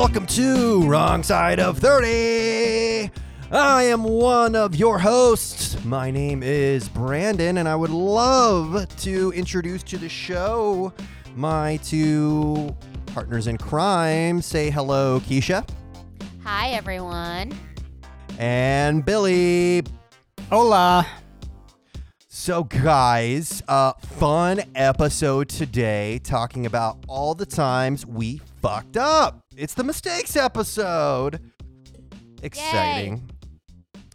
welcome to Wrong Side of 30. I am one of your hosts. My name is Brandon, and I would love to introduce to the show my two partners in crime. Say hello, Kisha. Hi, everyone. And Billy. Hola. So, guys, uh, fun episode today talking about all the times we fucked up. It's the mistakes episode. Exciting.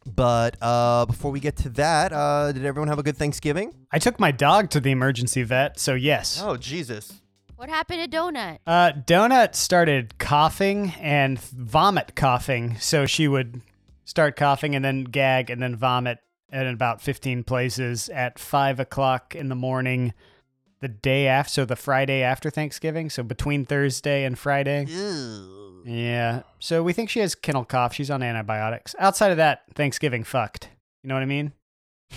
But uh, before we get to that, uh, did everyone have a good Thanksgiving? I took my dog to the emergency vet, so yes. Oh, Jesus. What happened to Donut? Uh, Donut started coughing and vomit coughing, so she would start coughing and then gag and then vomit in about 15 places at 5 o'clock in the morning the day after, so the Friday after Thanksgiving, so between Thursday and Friday. Yeah, so we think she has kennel cough. She's on antibiotics. Outside of that, Thanksgiving fucked. You know what I mean?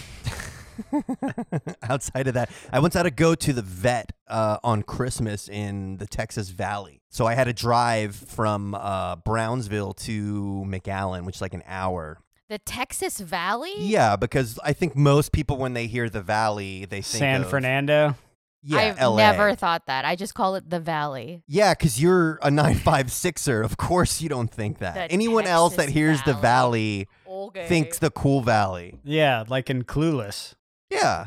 Outside of that, I once had to go to the vet uh, on Christmas in the Texas Valley. So I had to drive from uh, Brownsville to McAllen, which is like an hour. The Texas Valley? Yeah, because I think most people, when they hear the Valley, they think San of- Fernando. Yeah, I've LA. never thought that. I just call it the Valley. Yeah, because you're a 956er. Of course, you don't think that. The Anyone else that Texas hears the Valley. Valley Okay. thinks the cool Valley. Yeah, like in Clueless. Yeah.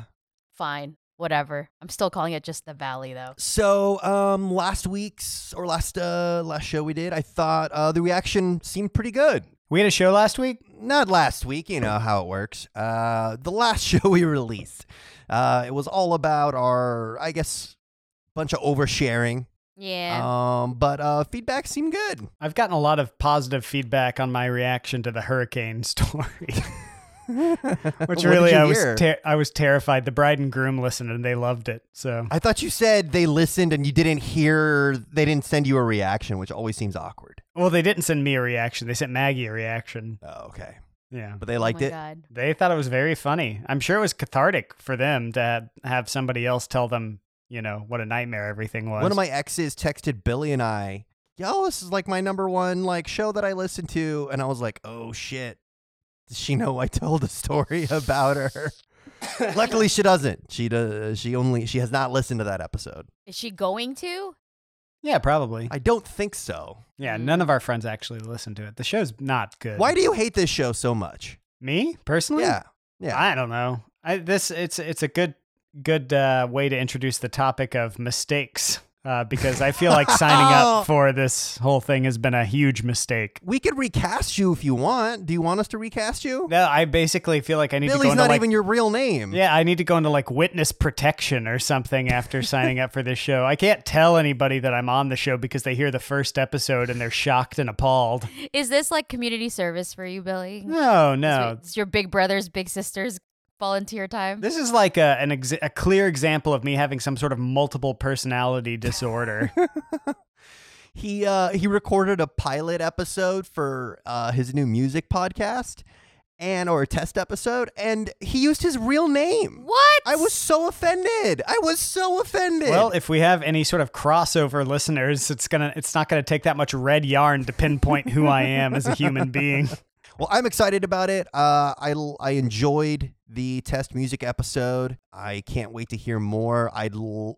Fine. Whatever. I'm still calling it just the Valley, though. So, um, last week's or last uh last show we did, I thought uh the reaction seemed pretty good. We had a show last week. Not last week, you know how it works. Uh, the last show we released, uh, it was all about our, I guess, bunch of oversharing. Yeah. Um, but uh, feedback seemed good. I've gotten a lot of positive feedback on my reaction to the hurricane story, which really did you I was ter- I was terrified. The bride and groom listened and they loved it. So I thought you said they listened and you didn't hear, they didn't send you a reaction, which always seems awkward. well, they didn't send me a reaction. They sent Maggie a reaction. Oh, okay. Yeah, But they oh liked oh it. God. they thought it was very funny. I'm sure it was cathartic for them to have, have somebody else tell them, you know, what a nightmare everything was. One of my exes texted Billy and I, yo, this is like my number one like show that I listen to. And I was like, oh shit. Does she know I told a story about her? Luckily she doesn't. She does she only she has not listened to that episode. Is she going to? Yeah, probably. I don't think so. yeah, none of our friends actually listen to it. The show's not good. Why do you hate this show so much? me personally? Yeah. Yeah. I don't know. I this it's it's a good good uh, way to introduce the topic of mistakes uh, because I feel like signing up for this whole thing has been a huge mistake. we could recast you if you want. Do you want us to recast you? No, I basically feel like I need to go Billy's into not like even your real name. yeah, I need to go into like witness protection or something after signing up for this show. I can't tell anybody that I'm on the show because they hear the first episode and they're shocked and appalled. Is this like community service for you, Billy? No, no. It's your big brothers, big sisters volunteer time? This is like a, an exa- a clear example of me having some sort of multiple personality disorder. He uh he recorded a pilot episode for uh his new music podcast and or a test episode and he used his real name. What? I was so offended. I was so offended. Well, if we have any sort of crossover listeners, it's gonna it's not gonna take that much red yarn to pinpoint who I am as a human being. Well, I'm excited about it. Uh, I I enjoyed the test music episode. I can't wait to hear more. I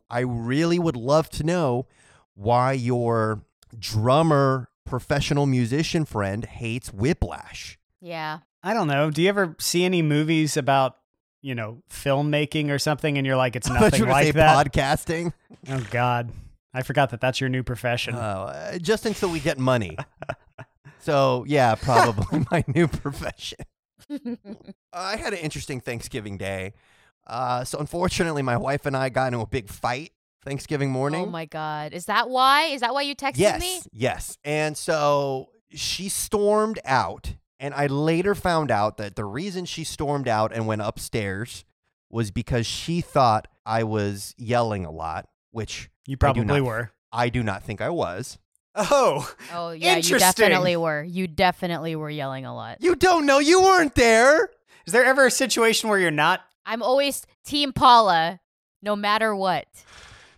I really would love to know why your drummer professional musician friend hates Whiplash. yeah. I don't know. Do you ever see any movies about you know filmmaking or something, and you're like, it's I you nothing like say that? podcasting. Oh God, I forgot that that's your new profession. Oh, uh, just until we get money. so yeah, probably my new profession. I had an interesting Thanksgiving day. Uh, so unfortunately, my wife and I got into a big fight Thanksgiving morning. Oh my God. Is that why? Is that why you texted yes, me? yes. Yes. And so she stormed out, and I later found out that the reason she stormed out and went upstairs was because she thought I was yelling a lot, which you I do probably not- were. I do not think I was. Oh, Oh, yeah. You definitely were. You definitely were yelling a lot. You don't know. You weren't there. is there ever a situation where you're not? I'm always Team Paula, no matter what.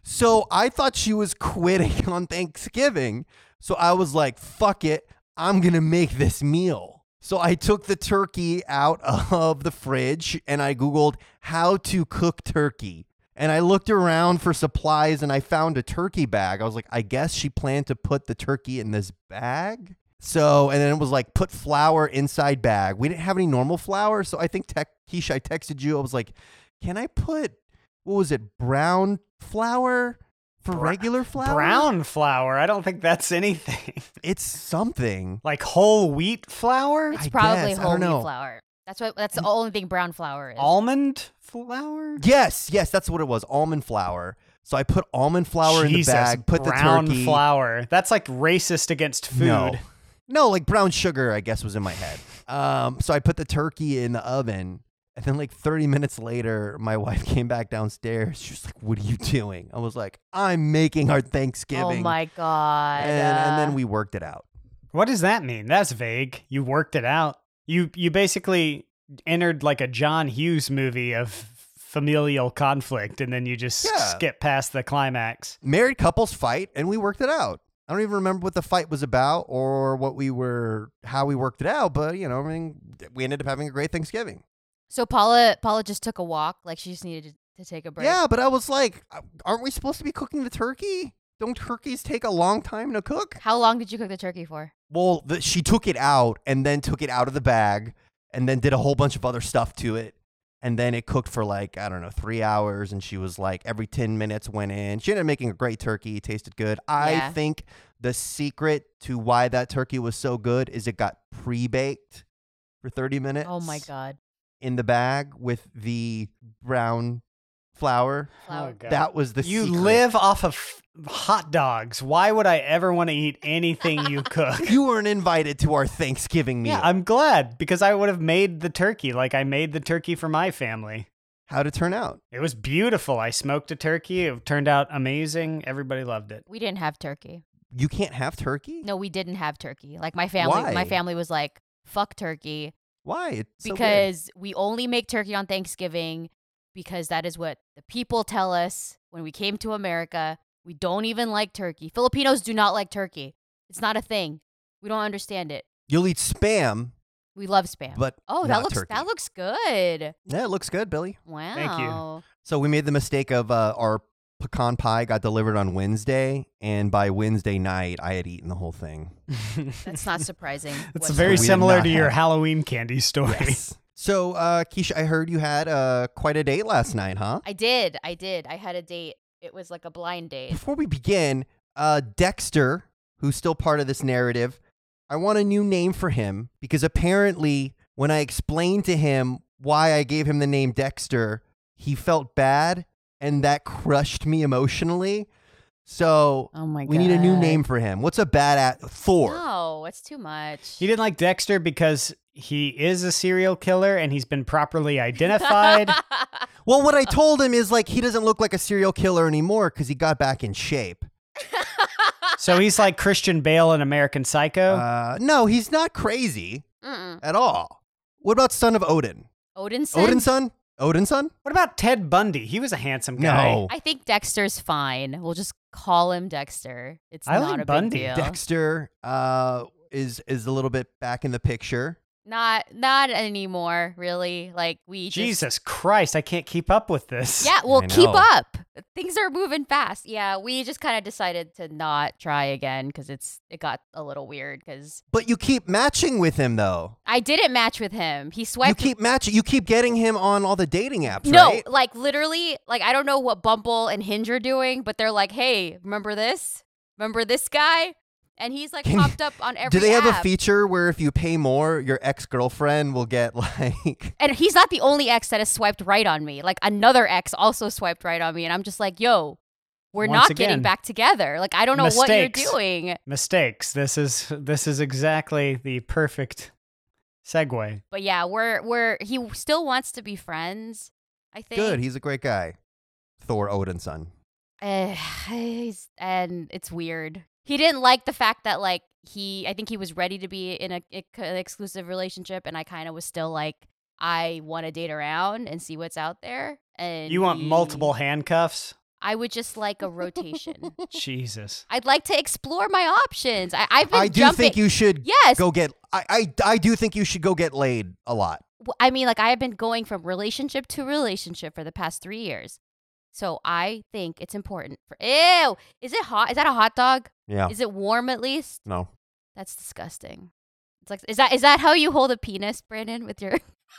So I thought she was quitting on Thanksgiving. So I was like, fuck it. I'm going to make this meal. So I took the turkey out of the fridge and I Googled how to cook turkey. And I looked around for supplies and I found a turkey bag. I was like, I guess she planned to put the turkey in this bag. So, and then it was like, put flour inside bag. We didn't have any normal flour. So I think, tech, Kisha, I texted you. I was like, can I put, what was it, brown flour for Bra- regular flour? Brown flour. I don't think that's anything. It's something. like whole wheat flour? It's I probably guess, I whole don't wheat flour. That's what. That's the only thing brown flour is. Almond flour? Yes, yes, that's what it was. Almond flour. So I put almond flour Jesus, in the bag, put brown the turkey. flour. That's like racist against food. No. No, like brown sugar, I guess, was in my head. Um, so I put the turkey in the oven. And then, like 30 minutes later, my wife came back downstairs. She was like, What are you doing? I was like, I'm making our Thanksgiving. oh my god. and, and then we worked it out. What does that mean? That's vague. You worked it out. You you basically entered like a John Hughes movie of familial conflict and then you just Yeah. skip past the climax. Married couples fight, and we worked it out. I don't even remember what the fight was about or what we were, how we worked it out, but you know, I mean, we ended up having a great Thanksgiving. So Paula, Paula just took a walk. Like she just needed to, to take a break. Yeah, but I was like, uh, aren't we supposed to be cooking the turkey? Don't turkeys take a long time to cook? How long did you cook the turkey for? Well, the, she took it out and then took it out of the bag and then did a whole bunch of other stuff to it. And then it cooked for like, I don't know, three hours. And she was like, every 10 minutes went in. She ended up making a great turkey. Tasted good. I Yeah. think the secret to why that turkey was so good is it got pre baked for 30 minutes. Oh my god. In the bag with the brown flour. Flour. Oh, God. That was the you secret. live off of f- hot dogs. Why would I ever want to eat anything you cook? You weren't invited to our Thanksgiving meal. yeah, I'm glad because I would have made the turkey like I made the turkey for my family. How'd it turn out? It was beautiful. I smoked a turkey. It turned out amazing. Everybody loved it. We didn't have turkey. You can't have turkey? No, we didn't have turkey. Like my family, Why? my family was like, "Fuck turkey," Why? It's so because we only make turkey on Thanksgiving because that is what the people tell us when we came to America. We don't even like turkey. Filipinos do not like turkey. It's not a thing. We don't understand it. you'll eat spam, We love spam. but oh, that looks turkey. that looks good. yeah, it looks good, Billy. Wow. Thank you. So we made the mistake of uh, our pecan pie got delivered on Wednesday, and by Wednesday night, I had eaten the whole thing. That's not surprising. It's very similar to your have- Halloween candy story. Yes. so, uh, Kisha, I heard you had uh, quite a date last night, huh? I did. I did. I had a date. It was like a blind date. Before we begin, uh, Dexter, who's still part of this narrative, I want a new name for him because apparently, when I explained to him why I gave him the name Dexter, he felt bad and that crushed me emotionally. So Oh my god. we need a new name for him. What's a bad at Thor? No, it's too much. He didn't like Dexter because he is a serial killer and he's been properly identified. Well, what I told him is like he doesn't look like a serial killer anymore because he got back in shape. so he's like Christian Bale in American Psycho. Uh, no, he's not crazy Mm-mm. at all. What about Son of Odin? Odinson. Odin's son? Odin's son? what about Ted Bundy? He was a handsome guy. No. I think Dexter's fine. We'll just call him Dexter. It's I not like a Bundy. big deal. Dexter uh, is is a little bit back in the picture. Not not anymore, really. Like we just Jesus Christ, I can't keep up with this. Yeah, well, I keep up. Things are moving fast. Yeah, we just kind of decided to not try again because it's it got a little weird. Because But you keep matching with him though. I didn't match with him. He swiped. You keep matching. You keep getting him on all the dating apps, no, right? like literally, like I don't know what Bumble and Hinge are doing, but they're like, "Hey, remember this? Remember this guy?" And he's like Can- popped up on every. Do they have a feature where if you pay more, your ex girlfriend will get like? And he's not the only ex that has swiped right on me. Like another ex also swiped right on me, and I'm just like, "Yo, we're Once not getting back together." Like I don't know what you're doing. Mistakes. This is this is exactly the perfect segue. But yeah, we're we're he still wants to be friends. I think. Good. He's a great guy. Thor Odin's son. Uh, and it's weird. He didn't like the fact that like he. I think he was ready to be in a, a- an exclusive relationship, and I kind of was still like, I want to date around and see what's out there. And You want he- multiple handcuffs? I would just like a rotation. Jesus. I'd like to explore my options. I, I've been I do jumping. think you should yes, go get. I, I I do think you should go get laid a lot. I mean, like I have been going from relationship to relationship for the past three years. So I think it's important for. Ew, is it hot? Is that a hot dog? Yeah. Is it warm at least? No. That's disgusting. It's like, is that is that how you hold a penis, Brandon? With your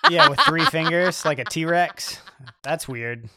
Yeah, with three fingers, like a T Rex. That's weird.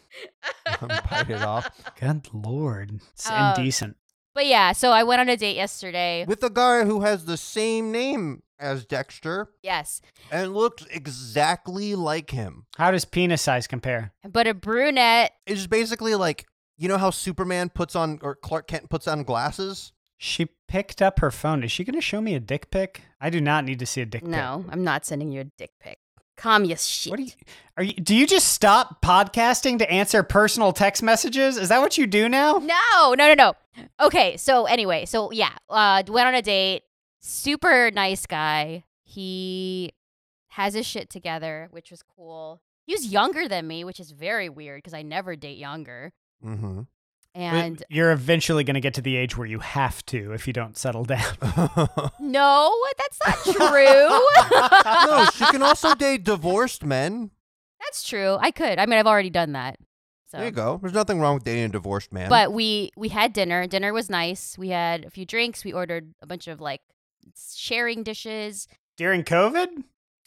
Bite it off. Good lord. It's Uh, indecent. But yeah, so I went on a date yesterday. With a guy who has the same name as Dexter Yes, and looks exactly like him. How does penis size compare? but a brunette. It's basically like you know how Superman puts on or Clark Kent puts on glasses. She picked up her phone. Is she going to show me a dick pic? I do not need to see a dick pic. No, I'm not sending you a dick pic. Calm your shit. What do you are you do you just stop podcasting to answer personal text messages? Is that what you do now? No, no, no, no. Okay, so anyway, so yeah, uh, went on a date. Super nice guy. He has his shit together, which was cool. He was younger than me, which is very weird because I never date younger. Mm-hmm. And You're eventually going to get to the age where you have to if you don't settle down. no, that's not true. no, she can also date divorced men. that's true. I could. I mean, I've already done that. So. There you go. There's nothing wrong with dating a divorced man. But we we had dinner. Dinner was nice. We had a few drinks. We ordered a bunch of like sharing dishes. During COVID?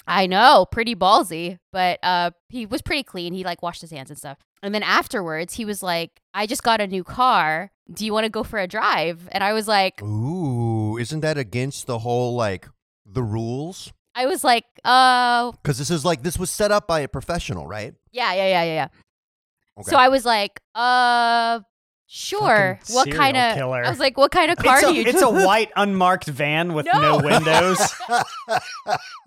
I know, pretty ballsy, but uh he was pretty clean. He like washed his hands and stuff. And then afterwards, he was like, "I just got a new car. Do you want to go for a drive?" And I was like, Ooh, isn't that against the whole like the rules? I was like, "Uh, Because this is like this was set up by a professional, right? yeah, yeah, yeah, yeah, yeah." Okay. So I was like, "Uh, sure. Fucking what kind of?" killer. I was like, "What kind of car It's a, do you?" it's a white unmarked van with no, No. windows.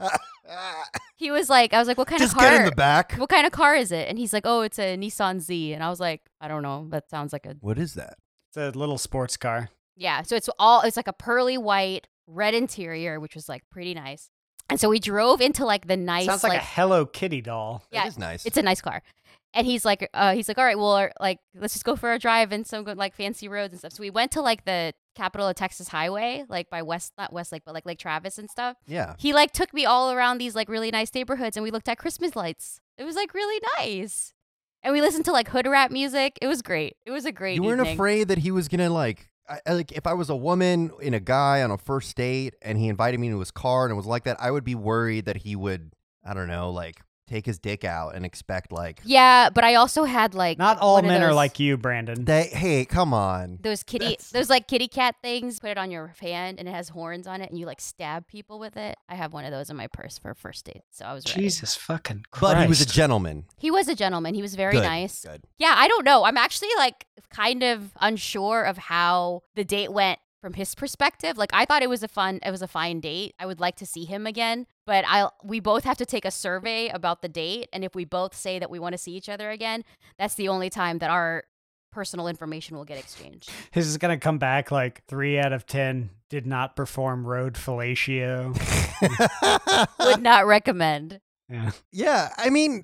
he was like, "I was like, what kind Just of car?" get in the back. what kind of car is it? And he's like, oh, it's a Nissan Z. And I was like, I don't know. That sounds like a What is that? It's a little sports car. yeah. So it's all it's like a pearly white, red interior, which was like pretty nice. And so we drove into like the nice Sounds like, like a Hello Kitty doll. Yeah, it is nice. it's a nice car. And he's like, uh, he's like, all right, well, like, let's just go for a drive in some good, like fancy roads and stuff. So we went to like the capital of Texas Highway, like by West, not Westlake, but like Lake Travis and stuff. yeah. He like took me all around these like really nice neighborhoods, and we looked at Christmas lights. It was like really nice, and we listened to like hood rap music. It was great. It was a great. You weren't evening. afraid that he was gonna like, I- like if I was a woman in a guy on a first date and he invited me to his car and it was like that, I would be worried that he would, I don't know, like take his dick out and expect like Yeah, but I also had like Not all one of men are those- like you, Brandon. they. Hey, come on. those kitty, That's- those like kitty cat things. Put it on your hand, and it has horns on it, and you like stab people with it. I have one of those in my purse for first date, so I was ready. Jesus fucking Christ. But he was a gentleman. He was a gentleman. He was very Good, nice. Good. Yeah, I don't know. I'm actually like kind of unsure of how the date went from his perspective. Like I thought it was a fun it was a fine date. I would like to see him again, but I we both have to take a survey about the date and if we both say that we want to see each other again, that's the only time that our personal information will get exchanged. His is gonna come back like three out of ten did not perform road fellatio. Would not recommend. Yeah. Yeah, I mean,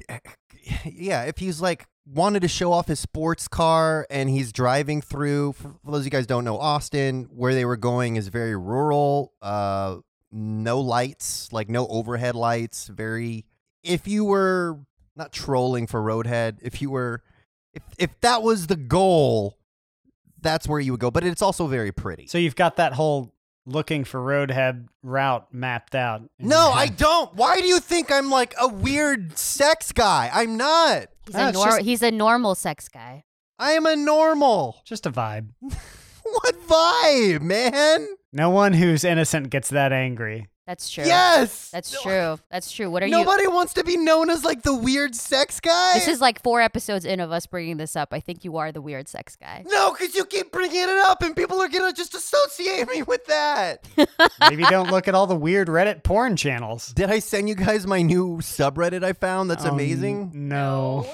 yeah, if he's like wanted to show off his sports car and he's driving through, for for those of you guys who don't know Austin, where they were going is very rural, uh, no lights, like no overhead lights. Very, if you were not trolling for Roadhead, if you were, if if that was the goal, that's where you would go. But it's also very pretty. So you've got that whole looking for roadhead route mapped out. no, I don't. Why do you think I'm like a weird sex guy? I'm not. He's Ah, a it's nor- just- he's a normal sex guy. I am a normal. Just a vibe. What vibe, man? No one who's innocent gets that angry. That's true. Yes. That's true. That's true. What are you Nobody wants to be known as like the weird sex guy. This is like four episodes in of us bringing this up. I think you are the weird sex guy. no, because you keep bringing it up, and people are gonna just associate me with that. Maybe don't look at all the weird Reddit porn channels. Did I send you guys my new subreddit I found? That's Um, amazing. No.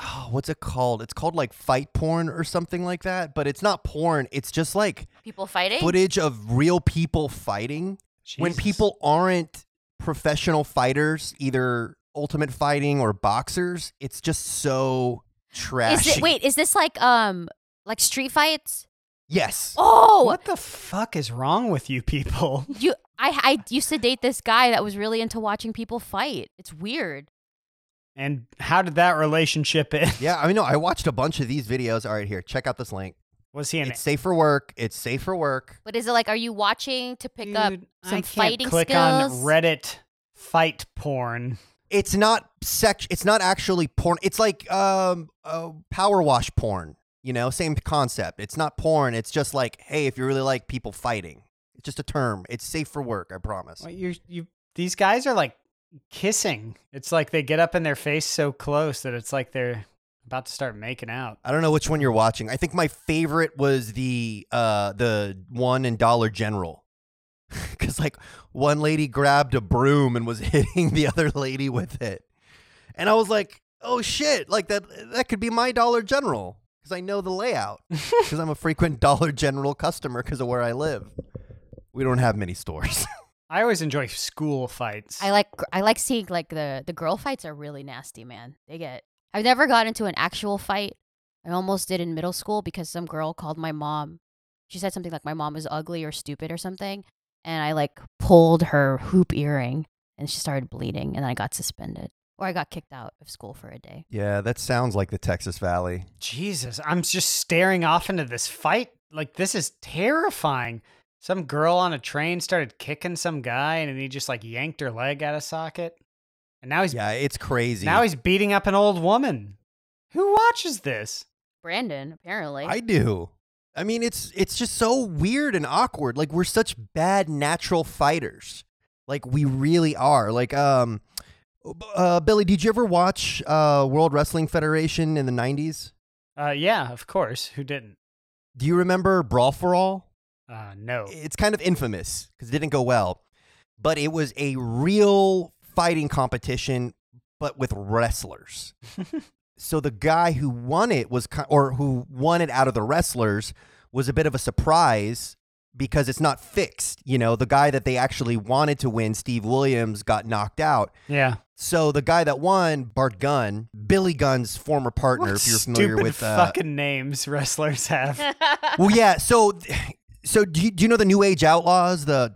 Oh, what's it called? It's called like fight porn or something like that. But it's not porn. It's just like People fighting? footage of real people fighting. When people aren't professional fighters, either ultimate fighting or boxers, it's just so trashy. Is it wait, is this like um Like street fights? Yes. Oh, What the fuck is wrong with you people? you I I used to date this guy that was really into watching people fight. It's weird. And how did that relationship end? Yeah, I mean, no, I watched a bunch of these videos. All right, here, check out this link. Was he an It's safe for work. It's safe for work. But is it like are you watching to pick up Dude, I some can't fighting click skills? on Reddit fight porn. It's not sex. It's not actually porn. It's like um, uh, power wash porn. You know, same concept. It's not porn. It's just like, hey, if you really like people fighting, it's just a term. It's safe for work. I promise. What, you you these guys are like kissing. It's like they get up in their face so close that it's like they're about to start making out. I don't know which one you're watching. I think my favorite was the uh the one in Dollar General. Cuz like one lady grabbed a broom and was hitting the other lady with it. And I was like, "Oh shit, like that that could be my Dollar General cuz I know the layout cuz I'm a frequent Dollar General customer cuz of where I live. We don't have many stores. I always enjoy school fights. I like I like seeing like the the girl fights are really nasty, man. They get I've never got into an actual fight. I almost did in middle school because some girl called my mom. She said something like my mom was ugly or stupid or something, and I like pulled her hoop earring and she started bleeding and I got suspended or I got kicked out of school for a day. yeah, that sounds like the Texas Valley. Jesus, I'm just staring off into this fight. Like this is terrifying. Some girl on a train started kicking some guy and he just like yanked her leg out of socket. And now he's Yeah, it's crazy. now he's beating up an old woman. Who watches this? Brandon, apparently. I do. I mean, it's it's just so weird and awkward. Like we're such bad natural fighters. Like we really are. Like um, uh, Billy, did you ever watch uh World Wrestling Federation in the '90s? Uh yeah, of course. Who didn't? Do you remember Brawl for All? Uh no. It's kind of infamous because it didn't go well, but it was a real fighting competition, but with wrestlers. so the guy who won it was, or who won it out of the wrestlers, was a bit of a surprise because it's not fixed. You know, the guy that they actually wanted to win, Steve Williams, got knocked out. Yeah. So the guy that won, Bart Gunn, Billy Gunn's former partner, What if you're familiar with. Uh, fucking names wrestlers have. well, yeah. So, so do you, do you know the New Age Outlaws? The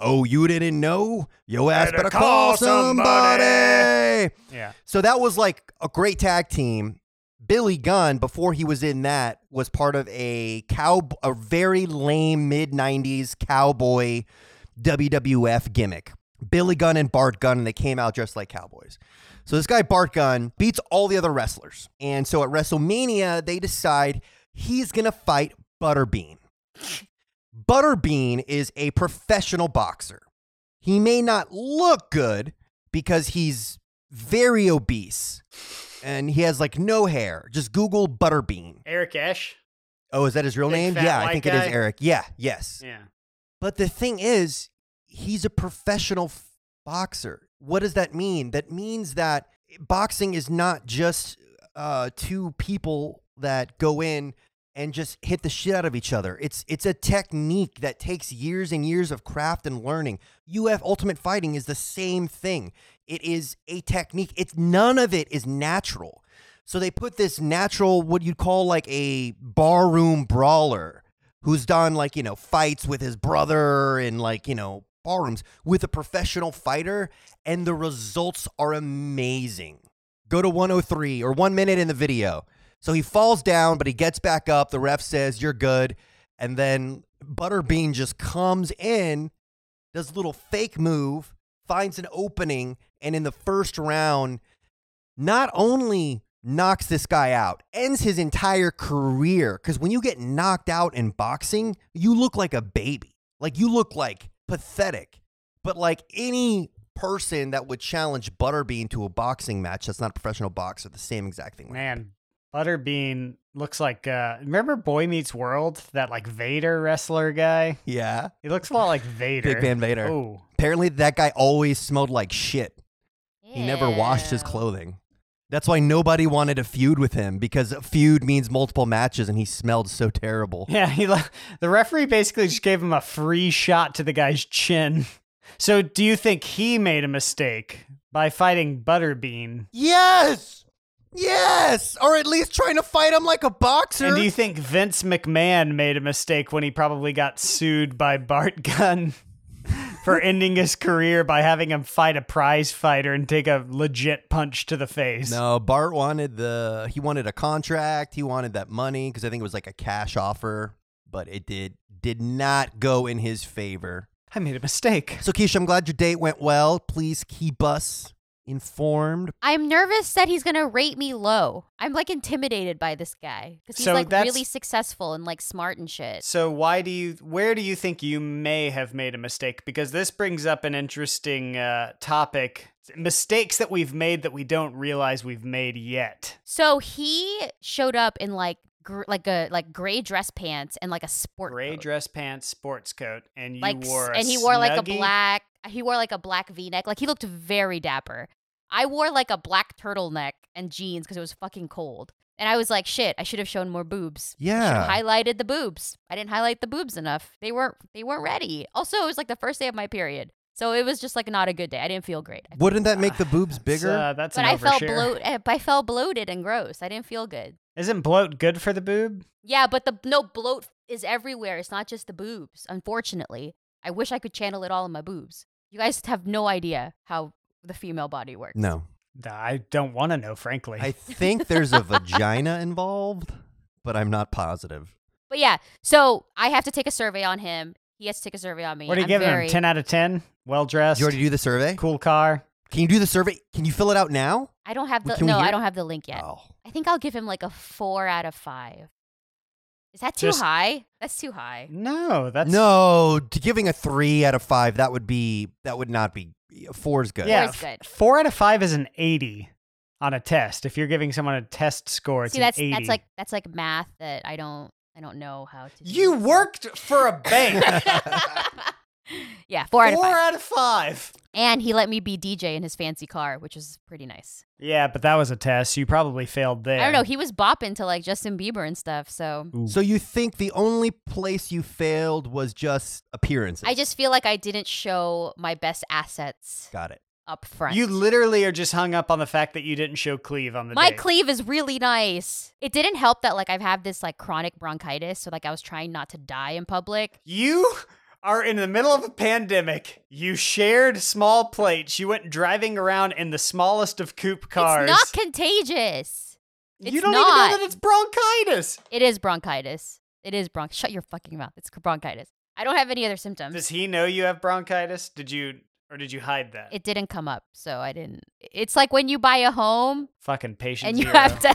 oh, you didn't know? Yo ass Better better call call somebody." somebody. yeah. So that was like a great tag team. Billy Gunn, before he was in that, was part of a cow, a very lame mid '90s cowboy WWF gimmick. Billy Gunn and Bart Gunn, and they came out dressed like cowboys. So this guy Bart Gunn beats all the other wrestlers, and so at WrestleMania they decide he's gonna fight Butterbean. Butterbean is a professional boxer. He may not look good because he's very obese and he has like no hair. Just Google Butterbean. Eric Esch. Oh, is that his real Big name? Yeah, I think it is? Eric. Yeah, yes. Yeah. But the thing is, he's a professional f- boxer. What does that mean? That means that boxing is not just uh, two people that go in and just hit the shit out of each other. It's it's a technique that takes years and years of craft and learning. UF Ultimate Fighting is the same thing. It is a technique. It's none of it is natural. So they put this natural, what you'd call like a barroom brawler, who's done like you know fights with his brother and like you know ballrooms with a professional fighter, and the results are amazing. Go to 103 or one minute in the video. So he falls down, but he gets back up. The ref says, You're good. And then Butterbean just comes in, does a little fake move, finds an opening, and in the first round, not only knocks this guy out, ends his entire career. Because when you get knocked out in boxing, you look like a baby. Like you look like pathetic. But like any person that would challenge Butterbean to a boxing match that's not a professional boxer, the same exact thing. Man, Butterbean looks like uh remember Boy Meets World? That like Vader wrestler guy? Yeah. He looks a lot like Vader. Big Van Vader. Oh. Apparently, that guy always smelled like shit. He never washed his clothing. That's why nobody wanted to feud with him because a feud means multiple matches and he smelled so terrible. Yeah, he le- the referee basically just gave him a free shot to the guy's chin. So, do you think he made a mistake by fighting Butterbean? Yes! Yes, or at least trying to fight him like a boxer. And do you think Vince McMahon made a mistake when he probably got sued by Bart Gunn for ending his career by having him fight a prize fighter and take a legit punch to the face? no, Bart wanted the he wanted a contract. He wanted that money because I think it was like a cash offer, but it did did not go in his favor. I made a mistake. So Kisha, I'm glad your date went well. Please keep us informed. I'm nervous that he's gonna rate me low. I'm like intimidated by this guy because he's So like that's- really successful and like smart and shit. So why do you where do you think you may have made a mistake? Because this brings up an interesting uh, topic. Mistakes that we've made that we don't realize we've made yet. So he showed up in like gr- like a like gray dress pants and like a sport Gray coat. dress pants, sports coat, and you like wore a and he wore like a black he wore like a black v-neck like he looked very dapper i wore like a black turtleneck and jeans because it was fucking cold and i was like shit i should have shown more boobs. Yeah. have highlighted the boobs. I didn't highlight the boobs enough. They weren't they weren't ready. Also it was like the first day of my period so it was just like not a good day. I didn't feel great. Wouldn't that make the boobs That's, bigger? uh, that's but an i felt overshare. bloat eh, i felt bloated and gross. I didn't feel good. Isn't bloat good for the boob? yeah but the no bloat is everywhere. It's not just the boobs unfortunately. I wish i could channel it all in my boobs. You guys have no idea how the female body works no. I don't want to know, frankly. I think there's a vagina involved, but I'm not positive. But yeah, so I have to take a survey on him. He has to take a survey on me. what are you I'm giving very, him? Ten out of ten. Well dressed. you already do the survey? Cool car. Can you do the survey? Can you fill it out now? I don't have the can no, I don't have the link yet. Oh. I think I'll give him like a four out of five. Is that too Just- high? That's too high. No, that's No, giving a three out of five, that would be that would not be four's good. Yeah, Four is good. Four out of five is an eighty on a test. If you're giving someone a test score, it's See, an that's 80. that's like that's like math that I don't I don't know how to. do. you worked for a bank. yeah, four out of Four five. out of five. And he let me be DJ in his fancy car, which was pretty nice. Yeah, but that was a test. You probably failed there. I don't know. He was bopping to like Justin Bieber and stuff. So So you think the only place you failed was just appearances? I just feel like I didn't show my best assets got it. up front. You literally are just hung up on the fact that you didn't show cleave on the My date. cleave is really nice. It didn't help that like I've had this like chronic bronchitis, so like I was trying not to die in public. You are in the middle of a pandemic. You shared small plates. You went driving around in the smallest of coupe cars. It's not contagious. you don't not. even know that it's bronchitis. It is bronchitis. It is bronch. Shut your fucking mouth. It's bronchitis. I don't have any other symptoms. Does he know you have bronchitis? Did you or did you hide that? it didn't come up, so I didn't. It's like when you buy a home Fucking patient and you zero. have to.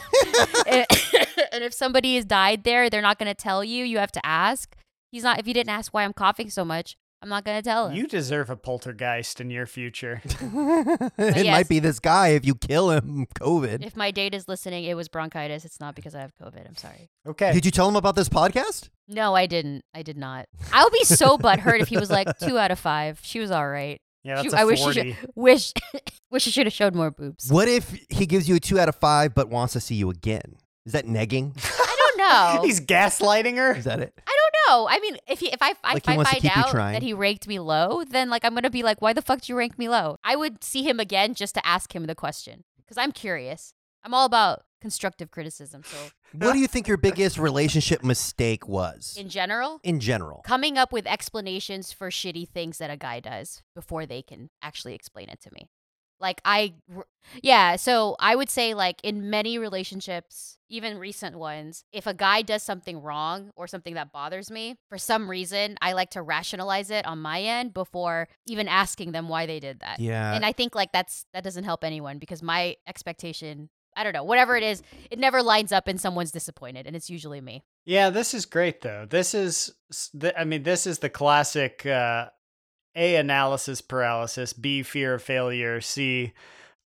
and if somebody has died there, they're not going to tell you. You have to ask. He's not. If you didn't ask why I'm coughing so much, I'm not going to tell him. You deserve a poltergeist in your future. it yes. might be this guy if you kill him. COVID. If my date is listening, it was bronchitis. It's not because I have COVID. I'm sorry. Okay. Did you tell him about this podcast? No, I didn't. I did not. I would be so butthurt if he was like two out of five. She was all right. yeah, that's She- a I wish she 40. should, wish wish she should have showed more boobs. What if he gives you a two out of five but wants to see you again? Is that negging? I don't know. He's gaslighting her. Is that it? I don't. I mean, if he, if I if Like he I wants to find keep out trying. that he ranked me low, then like I'm gonna be like, why the fuck did you rank me low? I would see him again just to ask him the question because I'm curious. I'm all about constructive criticism. So What do you think your biggest relationship mistake was in general, in general? coming up with explanations for shitty things that a guy does before they can actually explain it to me. Like I yeah, so I would say like in many relationships, even recent ones, if a guy does something wrong or something that bothers me, for some reason, I like to rationalize it on my end before even asking them why they did that. Yeah. And I think like that's that doesn't help anyone because my expectation, I don't know, whatever it is, it never lines up and someone's disappointed and it's usually me. Yeah, this is great though. This is, s- I mean, this is the classic uh, A analysis paralysis, B fear of failure, C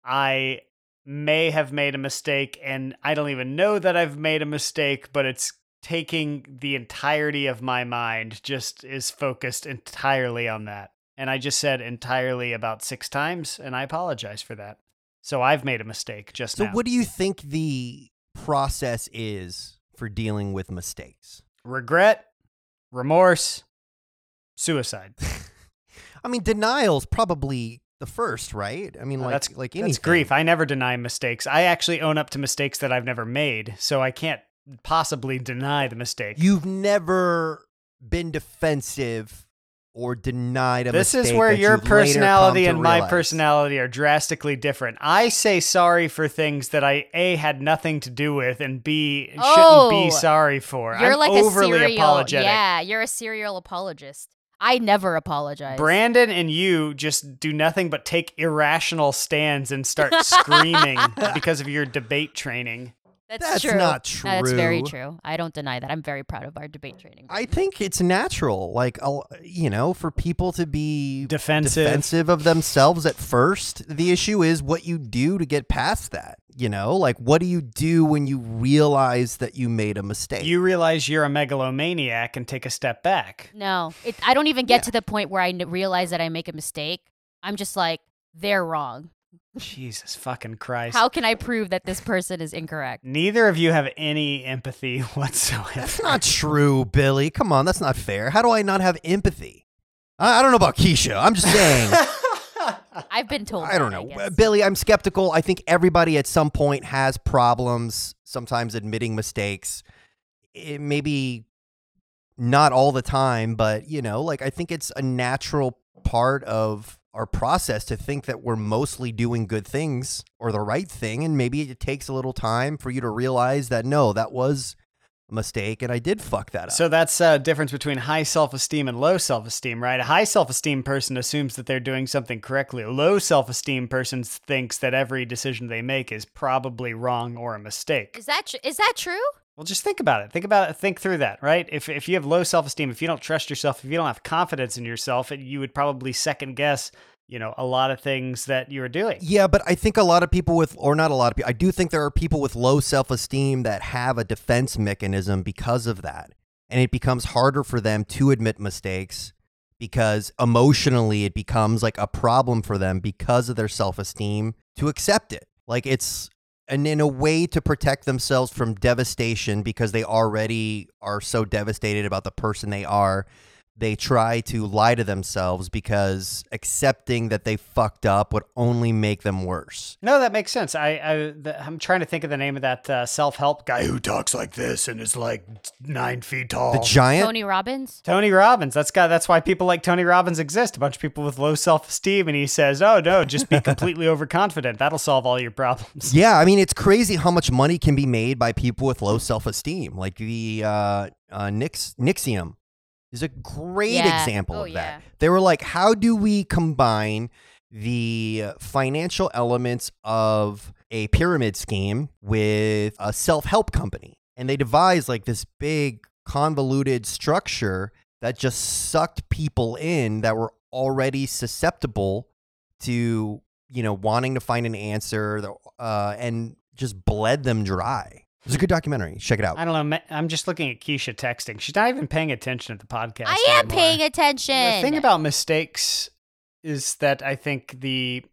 I may have made a mistake and I don't even know that I've made a mistake, but it's taking the entirety of my mind just is focused entirely on that. And I just said entirely about six times, and I apologize for that. So I've made a mistake just so, now. what do you think the process is for dealing with mistakes? Regret, remorse, suicide. I mean, denial's probably the first, right? I mean, Uh, like that's like anything. That's grief. I never deny mistakes. I actually own up to mistakes that I've never made, so I can't possibly deny the mistake. You've never been defensive or denied a this mistake. is where that your you've later come personality and my personality are drastically different. I say sorry for things that I a had nothing to do with and b shouldn't Oh, be sorry for. You're I'm like overly a serial. apologetic. Yeah, you're a serial apologist. I never apologize. Brandon and you just do nothing but take irrational stands and start screaming because of your debate training. That's, That's not true. not That's very true. true. I don't deny that. I'm very proud of our debate training. I think it's natural, like you know, for people to be Defensive. defensive of themselves at first. The issue is what you do to get past that. You know, like what do you do when you realize that you made a mistake? You realize you're a megalomaniac and take a step back. No, it, I don't even get Yeah. to the point where I n- realize that I make a mistake. I'm just like, they're wrong. Jesus fucking Christ. How can I prove that this person is incorrect? Neither of you have any empathy whatsoever. That's not true, Billy. Come on, that's not fair. How do I not have empathy? I, I don't know about Kisha. I'm just saying. I've been told. I don't that, know. guess. Billy, I'm skeptical. I think everybody at some point has problems, sometimes admitting mistakes. It maybe not all the time, but you know, like I think it's a natural part of our process to think that we're mostly doing good things or the right thing and maybe it takes a little time for you to realize that no, that was mistake and I did fuck that up. So that's a difference between high self-esteem and low self-esteem, right? A high self-esteem person assumes that they're doing something correctly. A low self-esteem person thinks that every decision they make is probably wrong or a mistake. Is that tr- is that true? Well, just think about it. Think about it. Think through that, right? If if you have low self-esteem, if you don't trust yourself, if you don't have confidence in yourself, you would probably second guess, you know, a lot of things that you're doing. Yeah, but I think a lot of people with, or not a lot of people, I do think there are people with low self esteem that have a defense mechanism because of that. And it becomes harder for them to admit mistakes because emotionally it becomes like a problem for them because of their self esteem to accept it. Like it's, and in a way to protect themselves from devastation because they already are so devastated about the person they are they try to lie to themselves because accepting that they fucked up would only make them worse. No, that makes sense. I, I the, I'm trying to think of the name of that uh, self-help guy who talks like this and is like nine feet tall. The giant Tony Robbins. Tony Robbins. That's guy. That's why people like Tony Robbins exist. A bunch of people with low self-esteem, and he says, "Oh no, just be completely overconfident. That'll solve all your problems." Yeah, I mean it's crazy how much money can be made by people with low self-esteem. Like the uh, uh, Nix NXIVM is a great Yeah. example Oh, of that. yeah. They were like, how do we combine the financial elements of a pyramid scheme with a self-help company? And they devised like this big convoluted structure that just sucked people in that were already susceptible to you know wanting to find an answer uh, and just bled them dry. It's a good documentary. Check it out. I don't know. I'm just looking at Kisha texting. She's not even paying attention at the podcast. I am anymore. paying attention. The thing about mistakes is that I think the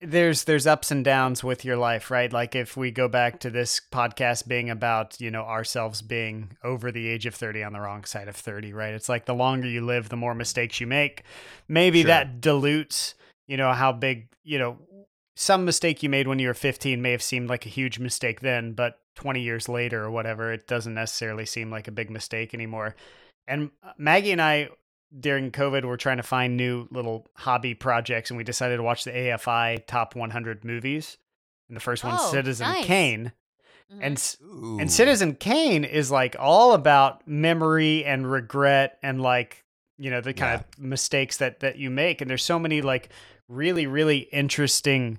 there's there's ups and downs with your life, right? Like if we go back to this podcast being about, you know, ourselves being over the age of 30 on the wrong side of 30, right? It's like the longer you live, the more mistakes you make. Maybe Sure. that dilutes, you know, how big, you know, some mistake you made when you were 15 may have seemed like a huge mistake then, but 20 years later or whatever, it doesn't necessarily seem like a big mistake anymore. And uh, Maggie and I, during COVID, were trying to find new little hobby projects, and we decided to watch the AFI top 100 movies. And the first one, Oh, Citizen nice. Kane. Mhm. And Ooh. and Citizen Kane is like all about memory and regret and like you know the kind of mistakes that that you make. And there's so many like really really interesting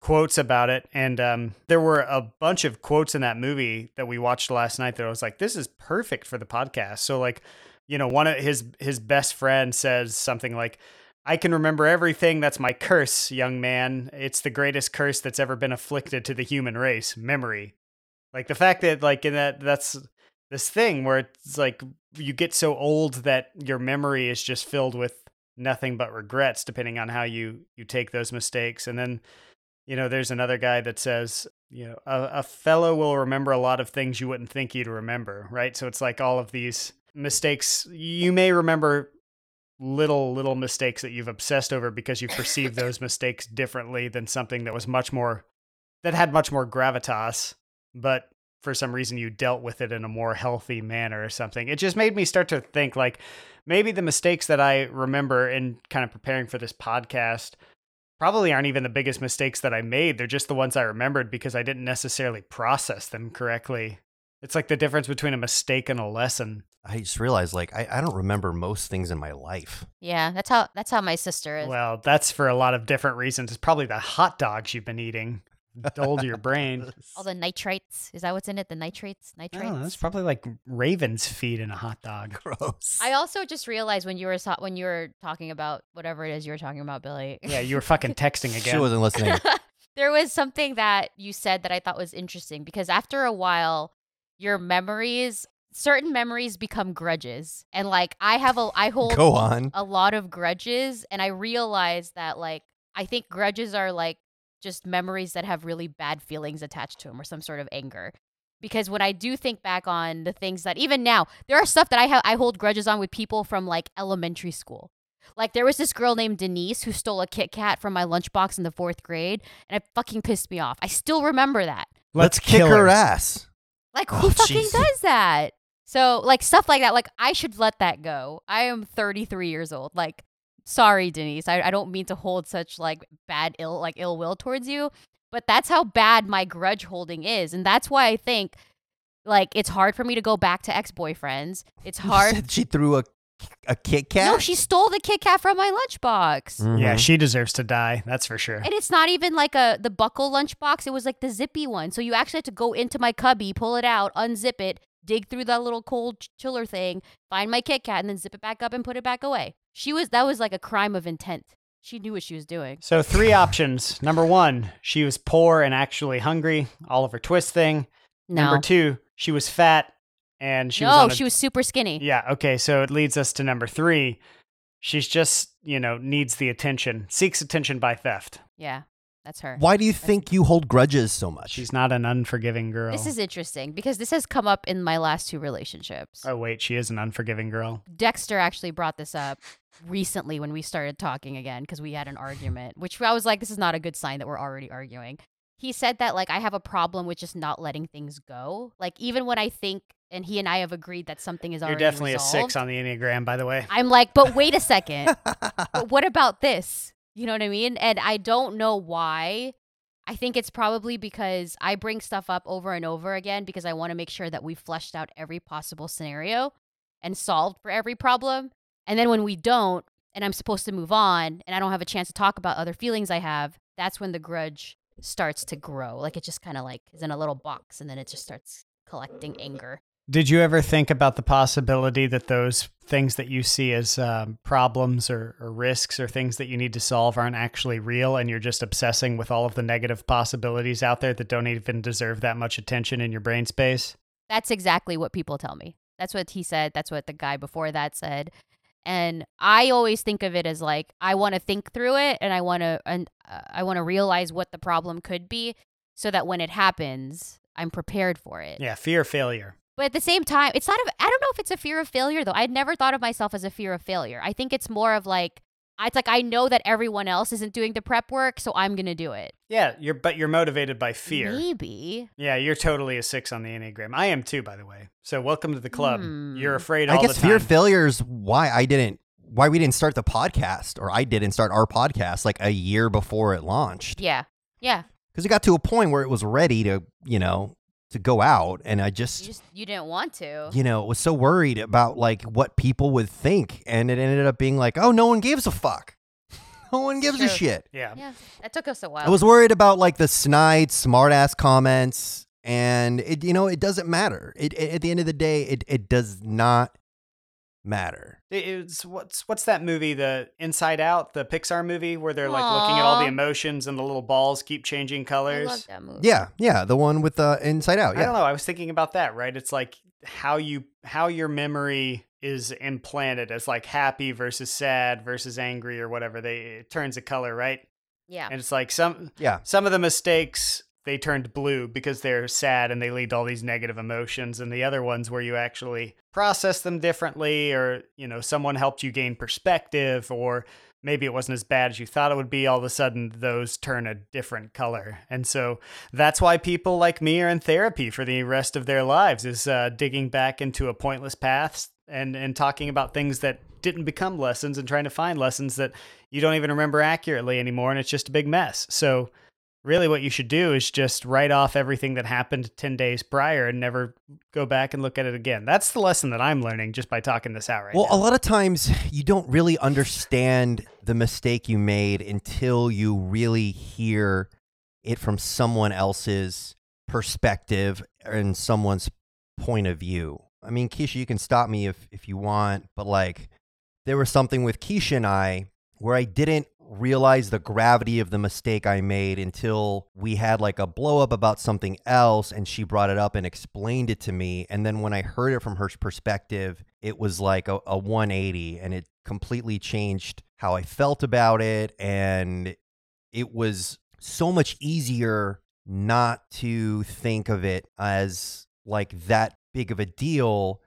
quotes about it. And um, there were a bunch of quotes in that movie that we watched last night that I was like, this is perfect for the podcast. So like, you know, one of his his best friend says something like. I can remember everything. That's my curse, young man. It's the greatest curse that's ever been afflicted to the human race memory. Like the fact that, like, in that, that's this thing where it's like you get so old that your memory is just filled with nothing but regrets, depending on how you you take those mistakes. And then, you know, there's another guy that says, you know, a, a fellow will remember a lot of things you wouldn't think you'd remember, right? So it's like all of these mistakes. You may remember little little mistakes that you've obsessed over because you perceive those mistakes differently than something that was much more that had much more gravitas, but for some reason you dealt with it in a more healthy manner or something. It just made me start to think like maybe the mistakes that I remember in kind of preparing for this podcast probably aren't even the biggest mistakes that I made. They're just the ones I remembered because I didn't necessarily process them correctly. It's like the difference between a mistake and a lesson. I just realized like I, I don't remember most things in my life. Yeah, that's how that's how my sister is. Well, that's for a lot of different reasons. It's probably the hot dogs you've been eating dulled your brain. All the nitrates. Is that what's in it? The nitrates? Nitrates? Oh, that's probably like raven's feed in a hot dog. gross. I also just realized when you were so- when you were talking about whatever it is you were talking about, Billy. Yeah, you were fucking texting again. she wasn't listening. there was something that you said that I thought was interesting because after a while, your memories, certain memories become grudges, and like I have a, I hold Go on. a lot of grudges, and I realized that like I think grudges are like just memories that have really bad feelings attached to them or some sort of anger. Because when I do think back on the things that even now there are stuff that I have I hold grudges on with people from like elementary school. Like there was this girl named Denise who stole a Kit Kat from my lunchbox in the fourth grade, and it fucking pissed me off. I still remember that. Let's kick kill her ass. Like Oh, who fucking jeez. does that? So like stuff like that. Like I should let that go. I am 33 years old. Like sorry, Denise. I, I don't mean to hold such like bad ill like ill will towards you, but that's how bad my grudge holding is, and that's why I think like it's hard for me to go back to ex boyfriends. It's hard. she threw a a Kit Kat. No, she stole the Kit Kat from my lunchbox. Yeah, Mhm. she deserves to die. That's for sure. And it's not even like a the buckle lunchbox. It was like the zippy one. So you actually had to go into my cubby, pull it out, unzip it, dig through that little cold chiller thing, find my Kit Kat, and then zip it back up and put it back away. She was that was like a crime of intent. She knew what she was doing. So three options. Number one, she was poor and actually hungry. Oliver Twist thing. No, Number two, she was fat and she no, was a- she was super skinny. Yeah, okay, so it leads us to number 3. She's just, you know, needs the attention. Seeks attention by theft. Yeah, that's her. Why do you think you hold grudges so much? She's not an unforgiving girl. This is interesting because this has come up in my last two relationships. Oh wait, she is an unforgiving girl. Dexter actually brought this up recently when we started talking again because we had an argument, which I was like, this is not a good sign that we're already arguing. He said that like I have a problem with just not letting things go. Like even when I think, and he and I have agreed that something is already You're definitely resolved, a 6 on the Enneagram by the way. I'm like, but wait a second. but what about this? You know what I mean? And I don't know why. I think it's probably because I bring stuff up over and over again because I want to make sure that we've fleshed out every possible scenario and solved for every problem. And then when we don't, and I'm supposed to move on, and I don't have a chance to talk about other feelings I have, that's when the grudge starts to grow. Like it just kind of like is in a little box and then it just starts collecting anger. Did you ever think about the possibility that those things that you see as um, problems or, or risks or things that you need to solve aren't actually real and you're just obsessing with all of the negative possibilities out there that don't even deserve that much attention in your brain space? That's exactly what people tell me. That's what he said. That's what the guy before that said. And I always think of it as like I want to think through it and I want to and uh, I want to realize what the problem could be so that when it happens, I'm prepared for it. Yeah, fear of failure. But at the same time, it's not a, I don't know if it's a fear of failure though. I'd never thought of myself as a fear of failure. I think it's more of like it's like I know that everyone else isn't doing the prep work, so I'm going to do it. Yeah, you're but you're motivated by fear. Maybe. Yeah, you're totally a six on the Enneagram. I am too, by the way. So welcome to the club. Hmm. You're afraid I guess the time. fear of failure is why I didn't, why we didn't start the podcast, or I didn't start our podcast like a year before it launched. Yeah. Yeah. Because it got to a point where it was ready to, you know, to go out, and I just You just, just you didn't want to. you know, was so worried about like what people would think, and it ended up being like, oh, no one gives a fuck. No one gives a shit. yeah. Yeah. That took us a while. I was worried about like the snide, smartass comments, and it, you know, it doesn't matter. It, it- at the end of the day, it it does not matter. It's what's what's that movie, the Inside Out, the Pixar movie where they're like looking at all the emotions and the little balls keep changing I colors. love that movie. Yeah, yeah, the one with the Inside Out. I don't know. I was thinking about that, right? It's like how you how your memory is implanted as like happy versus sad versus angry or whatever. They it turns a color, right? Yeah. And it's like some yeah. some of the mistakes they turned blue because they're sad and they lead to all these negative emotions and the other ones where you actually process them differently or you know someone helped you gain perspective or maybe it wasn't as bad as you thought it would be all of a sudden those turn a different color. And so that's why people like me are in therapy for the rest of their lives is uh, digging back into a pointless path and and talking about things that didn't become lessons and trying to find lessons that you don't even remember accurately anymore and it's just a big mess. So really what you should do is just write off everything that happened 10 days prior and never go back and look at it again. That's the lesson that I'm learning just by talking this out right Well, now. a lot of times you don't really understand the mistake you made until you really hear it from someone else's perspective and someone's point of view. I mean, Kisha, you can stop me if, if you want, but like there was something with Kisha and I where I didn't realize the gravity of the mistake I made until we had like a blow up about something else and she brought it up and explained it to me. And then when I heard it from her perspective, it was like a, a 180 and it completely changed how I felt about it. And it was so much easier not to think of it as like that big of a deal,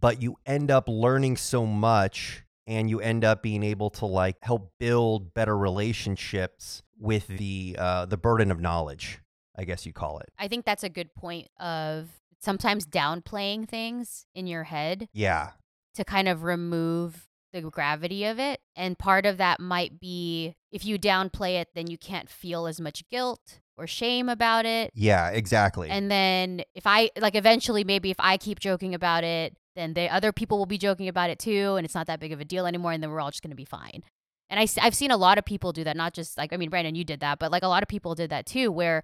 but you end up learning so much and you end up being able to like help build better relationships with the uh, the burden of knowledge, I guess you call it. I think that's a good point of sometimes downplaying things in your head Yeah, to kind of remove the gravity of it. And part of that might be if you downplay it, then you can't feel as much guilt or shame about it. yeah, exactly. And then if I like eventually maybe if I keep joking about it, then the other people will be joking about it too and it's not that big of a deal anymore and then we're all just going to be fine. And I have seen a lot of people do that, not just like I mean Brandon you did that, but like a lot of people did that too where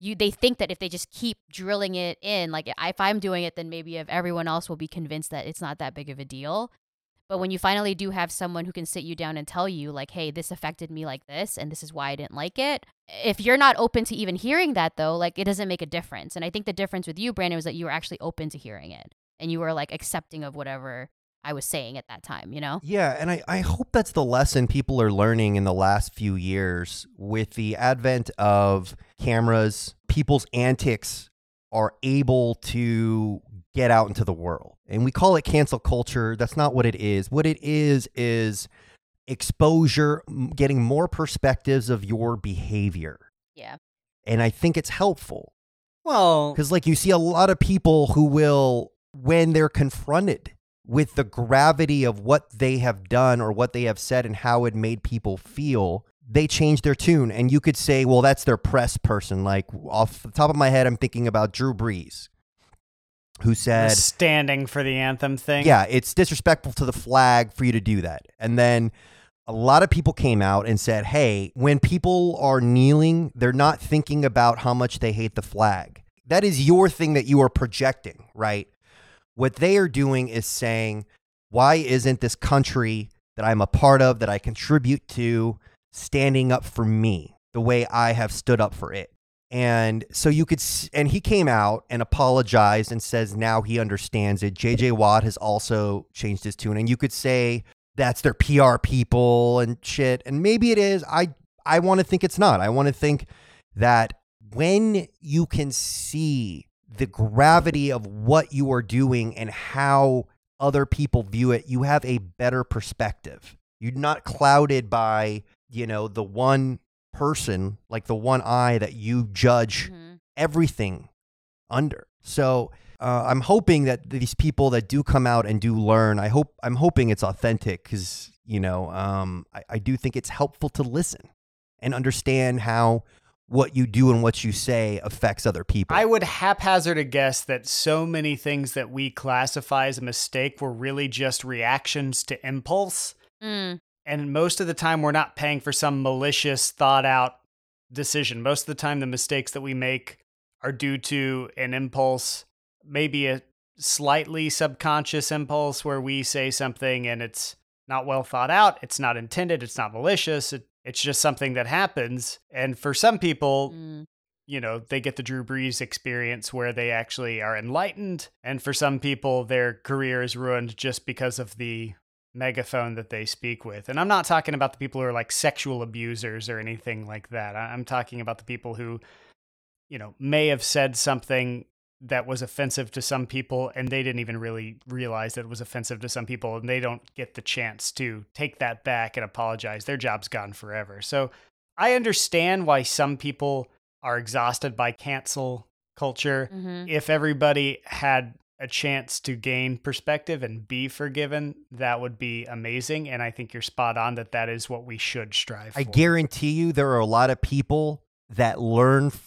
you they think that if they just keep drilling it in like if I'm doing it then maybe if everyone else will be convinced that it's not that big of a deal. But when you finally do have someone who can sit you down and tell you, like, hey, this affected me like this, and this is why I didn't like it, if you're not open to even hearing that, though, like, it doesn't make a difference. And I think the difference with you, Brandon, was that you were actually open to hearing it and you were like accepting of whatever I was saying at that time, you know? Yeah, and I, I hope that's the lesson people are learning in the last few years with the advent of cameras, people's antics are able to get out into the world. And we call it cancel culture. That's not what it is. What it is is exposure, getting more perspectives of your behavior. Yeah. And I think it's helpful well, because, like, you see a lot of people who will, when they're confronted with the gravity of what they have done or what they have said and how it made people feel, they change their tune. And you could say, well, that's their press person. Like, off the top of my head, I'm thinking about Drew Brees, who said, standing for the anthem thing. yeah, it's disrespectful to the flag for you to do that. And then a lot of people came out and said, hey, when people are kneeling, they're not thinking about how much they hate the flag. That is your thing that you are projecting, right? What they are doing is saying, why isn't this country that I'm a part of, that I contribute to, standing up for me the way I have stood up for it? And so you could, and he came out and apologized and says now he understands it. JJ Watt has also changed his tune. And you could say that's their PR people and shit. And maybe it is. I, I want to think it's not. I want to think that when you can see the gravity of what you are doing and how other people view it, you have a better perspective. You're not clouded by, you know, the one person, like the one eye that you judge Mhm. everything under. So uh, I'm hoping that these people that do come out and do learn, I hope I'm hoping it's authentic because you know um, I, I do think it's helpful to listen and understand how what you do and what you say affects other people. I would haphazard a guess that so many things that we classify as a mistake were really just reactions to impulse. Mm, And most of the time, we're not paying for some malicious, thought out decision. Most of the time, the mistakes that we make are due to an impulse, maybe a slightly subconscious impulse where we say something and it's not well thought out, it's not intended, it's not malicious, it, it's just something that happens. And for some people, mm. you know, they get the Drew Brees experience where they actually are enlightened. And for some people, their career is ruined just because of the megaphone that they speak with. And I'm not talking about the people who are like sexual abusers or anything like that. I'm talking about the people who you know, may have said something that was offensive to some people and they didn't even really realize that it was offensive to some people and they don't get the chance to take that back and apologize. Their job's gone forever. So I understand why some people are exhausted by cancel culture. hmm If everybody had a chance to gain perspective and be forgiven, that would be amazing. And I think you're spot on that that is what we should strive I for. guarantee you there are a lot of people that learn f-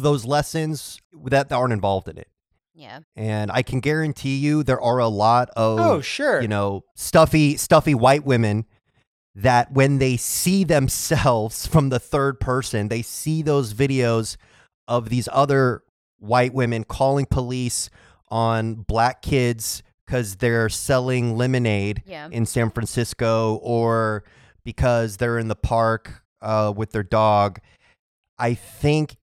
those lessons that aren't involved in it. Yeah. And I can guarantee you there are a lot of Oh, sure. you know, stuffy, stuffy white women that when they see themselves from the third person, they see those videos of these other white women calling police on black kids because they're selling lemonade Yeah. in San Francisco or because they're in the park uh, with their dog. I think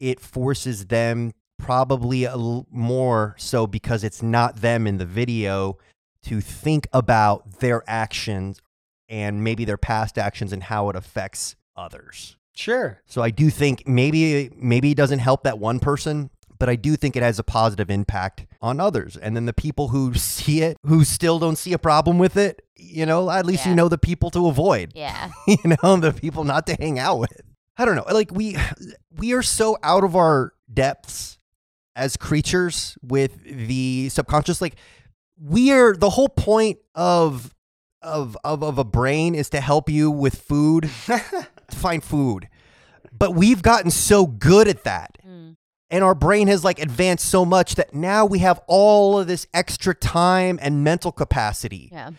it forces them probably a l- more so because it's not them in the video to think about their actions and maybe their past actions and how it affects others. Sure. So I do think maybe maybe it doesn't help that one person, but I do think it has a positive impact on others. And then the people who see it, who still don't see a problem with it, you know, at least you know the people to avoid. Yeah. you know, the people not to hang out with. I don't know. Like we we are so out of our depths as creatures with the subconscious like we are the whole point of of of of a brain is to help you with food, to find food. But we've gotten so good at that Mm. and our brain has like advanced so much that now we have all of this extra time and mental capacity Yeah.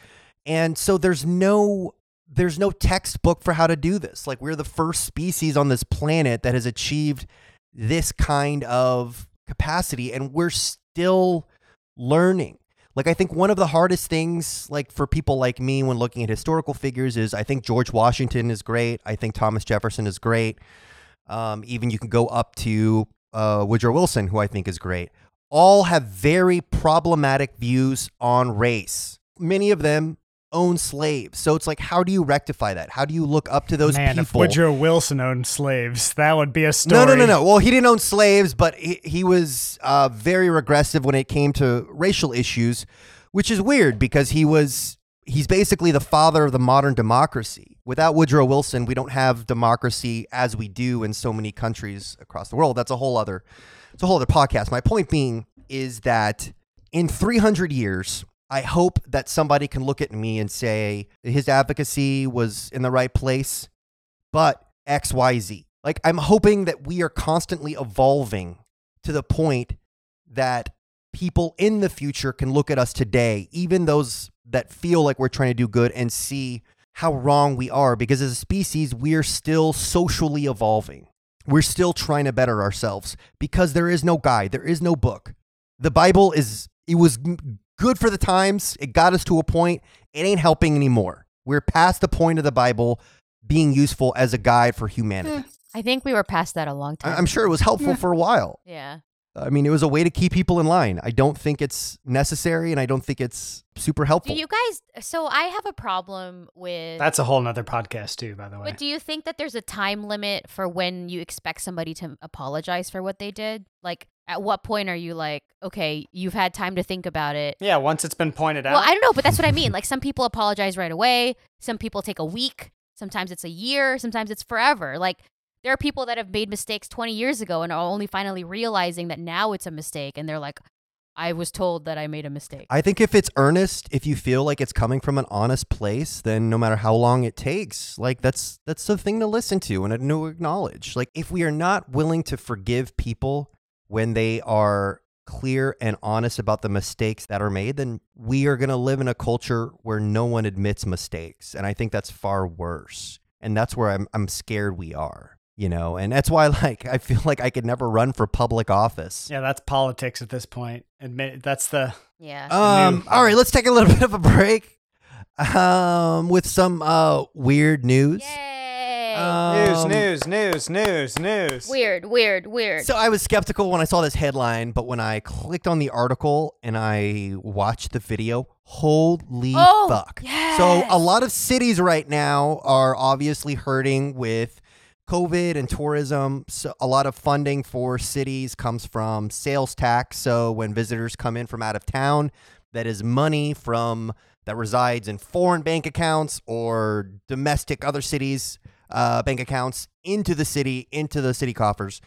and so there's no there's no textbook for how to do this. Like we're the first species on this planet that has achieved this kind of capacity and we're still learning. Like i think one of the hardest things like for people like me when looking at historical figures is i think george washington is great. I think thomas jefferson is great. Um, even you can go up to uh, woodrow wilson who i think is great. All have very problematic views on race. Many of them own slaves so it's like how do you rectify that how do you look up to those Man, if people Woodrow Wilson owned slaves, that would be a story. no, no, no, no. Well, he didn't own slaves, but he, he was uh, very regressive when it came to racial issues, which is weird because he was he's basically the father of the modern democracy. Without Woodrow Wilson, we don't have democracy as we do in so many countries across the world. That's a whole other it's a whole other podcast. My point being is that in 300 years, I hope that somebody can look at me and say his advocacy was in the right place, but XYZ. Like, I'm hoping that we are constantly evolving to the point that people in the future can look at us today, even those that feel like we're trying to do good, and see how wrong we are. Because as a species, we're still socially evolving. We're still trying to better ourselves because there is no guide, there is no book. The Bible is, it was good for the times, it got us to a point, it ain't helping anymore. We're past the point of the Bible being useful as a guide for humanity. Hmm. I think we were past that a long I- time. I'm sure it was helpful for a while. Yeah. I mean, it was a way to keep people in line. I don't think it's necessary and I don't think it's super helpful. Do you guys? So I have a problem with. That's a whole nother podcast too, by the way. But do you think that there's a time limit for when you expect somebody to apologize for what they did? Like, at what point are you like, okay, you've had time to think about it? yeah, once it's been pointed out. Well, I don't know, but that's what I mean. Like, some people apologize right away. Some people take a week. Sometimes it's a year. Sometimes it's forever. Like, there are people that have made mistakes 20 years ago and are only finally realizing that now it's a mistake. And they're like, I was told that I made a mistake. I think if it's earnest, if you feel like it's coming from an honest place, then no matter how long it takes, like that's that's the thing to listen to and to acknowledge. Like if we are not willing to forgive people when they are clear and honest about the mistakes that are made, then we are going to live in a culture where no one admits mistakes, and I think that's far worse. And that's where I'm I'm scared we are, you know. And that's why like I feel like I could never run for public office. yeah, that's politics at this point. Admit that's the yeah. Um, new- all right, let's take a little bit of a break um, with some uh, weird news. Yay. Um, news, news, news, news. weird, weird, weird. So I was skeptical when I saw this headline, but when I clicked on the article and I watched the video, holy Oh, fuck. yes. So a lot of cities right now are obviously hurting with COVID and tourism, so a lot of funding for cities comes from sales tax. So when visitors come in from out of town, that is money from that resides in foreign bank accounts or domestic other cities uh, bank accounts into the city, into the city coffers.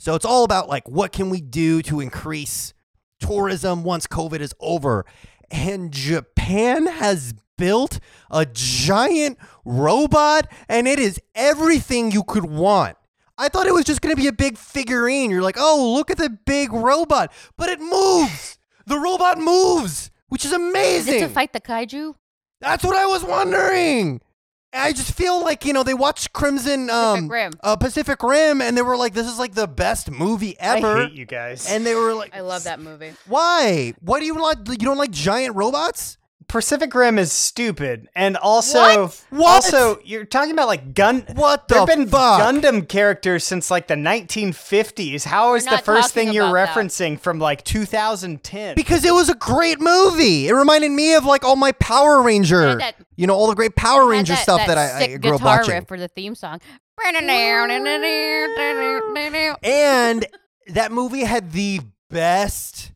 So it's all about like what can we do to increase tourism once COVID is over. And Japan has built a giant robot and it is everything you could want. I thought it was just going to be a big figurine. You're like, "Oh, look at the big robot." But it moves. The robot moves, which is Is amazing. it to fight the kaiju? That's what I was wondering. I just feel like you know they watched Crimson um, Rim. Uh, Pacific Rim, and they were like, "This is like the best movie ever." I hate you guys. And they were like, I love that movie. Why? Why do you like? You don't like giant robots? Pacific Rim is stupid, and also, What? What? also, you're talking about like gun. What the There've been fuck? Gundam characters since like the 1950s. How is We're the not first thing you're about that. referencing from like 2010? Because it was a great movie. It reminded me of like all my Power Ranger, And that- you know, all the great Power Had Ranger stuff that, I, I sick grew up guitar watching. riff for the theme song. And that movie had the best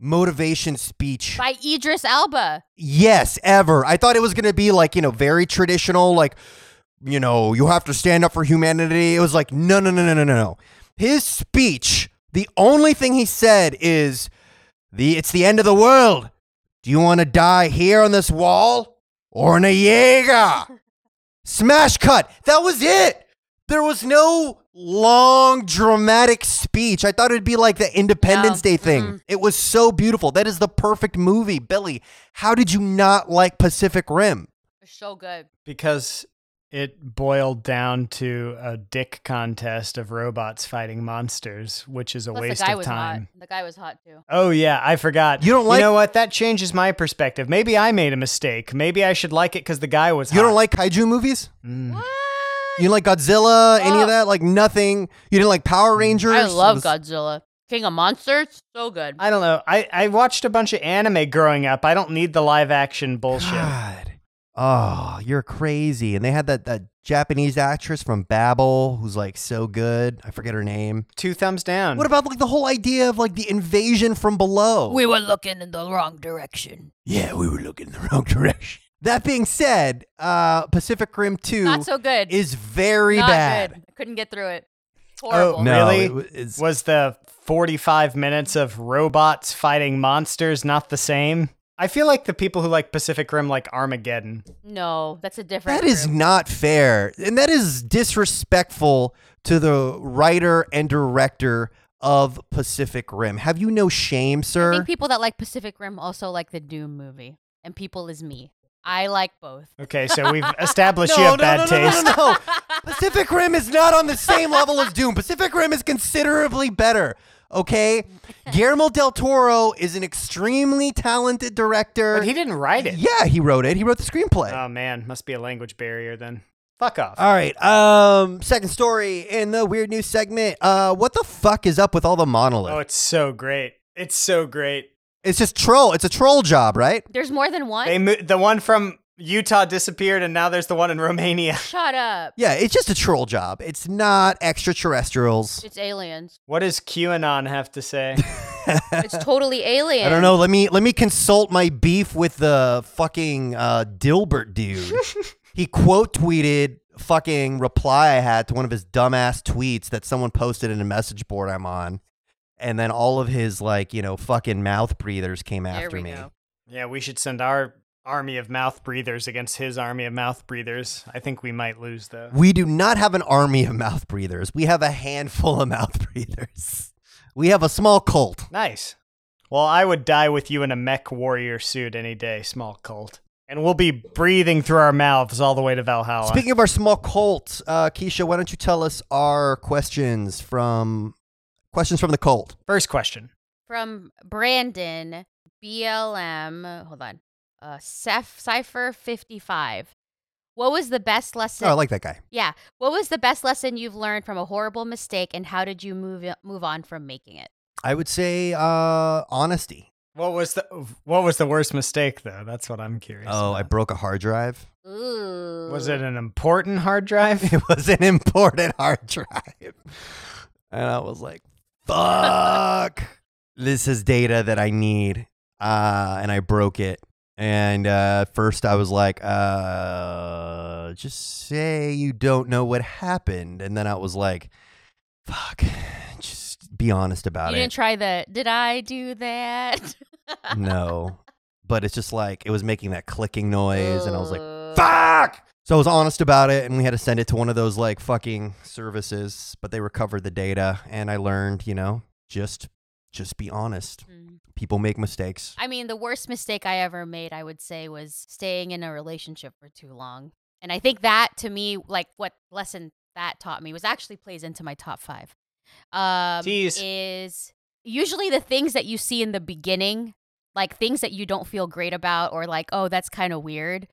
motivation speech By Idris Elba. Yes, ever. I thought it was going to be like, you know, very traditional, like, you know, you have to stand up for humanity. It was like, no, no, no, no, no, no, no. His speech, the only thing he said is, the it's the end of the world. Do you want to die here on this wall or in a Jaeger? Smash cut. That was it. There was no long dramatic speech. I thought it'd be like the Independence No. Day thing. Mm-mm. It was so beautiful. That is the perfect movie. Billy, how did you not like Pacific Rim? It's so good. because it boiled down to a dick contest of robots fighting monsters, which is a Plus, the waste guy of was time. hot. The guy was hot too. Oh yeah, I forgot. You don't like- You know what? That changes my perspective. Maybe I made a mistake. Maybe I should like it because the guy was. You don't like kaiju movies? Mm. What? You didn't like Godzilla, any of that? Like nothing? You didn't like Power Rangers? I love Was- Godzilla. King of Monsters. So good. I don't know. I, I watched a bunch of anime growing up. I don't need the live action bullshit. God. Oh, you're crazy. And they had that, that Japanese actress from Babel who's like so good. I forget her name. Two thumbs down. What about like the whole idea of like the invasion from below? We were looking in the wrong direction. yeah, we were looking in the wrong direction. That being said, uh, Pacific Rim 2 Not so good. is very Not bad. good. I couldn't get through it. It's horrible. Oh, No, Really? it wa- Was the 45 minutes of robots fighting monsters not the same? I feel like the people who like Pacific Rim like Armageddon. No, that's a different. That is group. not fair. And that is disrespectful to the writer and director of Pacific Rim. Have you no shame, I sir? think people that like Pacific Rim also like the Doom movie, and people is me. I like both. Okay, so we've established you have no, bad no, no, taste. no, no, no. Pacific Rim is not on the same level as Doom. Pacific Rim is considerably better. Okay? Guillermo del Toro is an extremely talented director. But he didn't write it. yeah, he wrote it. He wrote the screenplay. Oh man, must be a language barrier then. Fuck off. All right. Um, second story in the weird news segment. Uh, what the fuck is up with all the monolith? oh, it's so great. It's so great. It's just troll. It's a troll job, right? There's more than one. They mo- the one from Utah disappeared, and now there's the one in Romania. Shut up. Yeah, it's just a troll job. It's not extraterrestrials. It's aliens. What does QAnon have to say? It's totally alien. I don't know. Let me let me consult my beef with the fucking uh, Dilbert dude. he quote tweeted fucking reply I had to one of his dumbass tweets that someone posted in a message board I'm on, and then all of his like you know fucking mouth breathers came There after me. go. yeah, we should send our army of mouth breathers against his army of mouth breathers. I think we might lose though. We do not have an army of mouth breathers. We have a handful of mouth breathers. We have a small cult. Nice. Well, I would die with you in a mech warrior suit any day, small cult. And we'll be breathing through our mouths all the way to Valhalla. Speaking of our small cult, uh, Kisha, why don't you tell us our questions from questions from the cult? First question. From Brandon BLM. Hold on. Uh, Ceph Cipher fifty five. What was the best lesson? Oh, I like that guy. yeah. What was the best lesson you've learned from a horrible mistake, and how did you move move on from making it? I would say uh, honesty. What was the what was the worst mistake though? That's what I'm curious. Oh, I broke a hard drive. Ooh. Was it an important hard drive? It was an important hard drive. And I was like, fuck. this is data that I need. Uh, and I broke it. And uh, first I was like, uh, just say you don't know what happened. And then I was like, fuck, just be honest about You it. You didn't try the. Did I do that? no. But it's just like, it was making that clicking noise. And I was like, fuck. So I was honest about it, and we had to send it to one of those like fucking services, but they recovered the data, and I learned, you know, just just be honest. mm. People make mistakes. I mean, the worst mistake I ever made, I would say, was staying in a relationship for too long. And I think that to me, like what lesson that taught me was actually plays into my top five. Um, Tease. is usually the things that you see in the beginning, like things that you don't feel great about, or like, oh, that's kind of weird,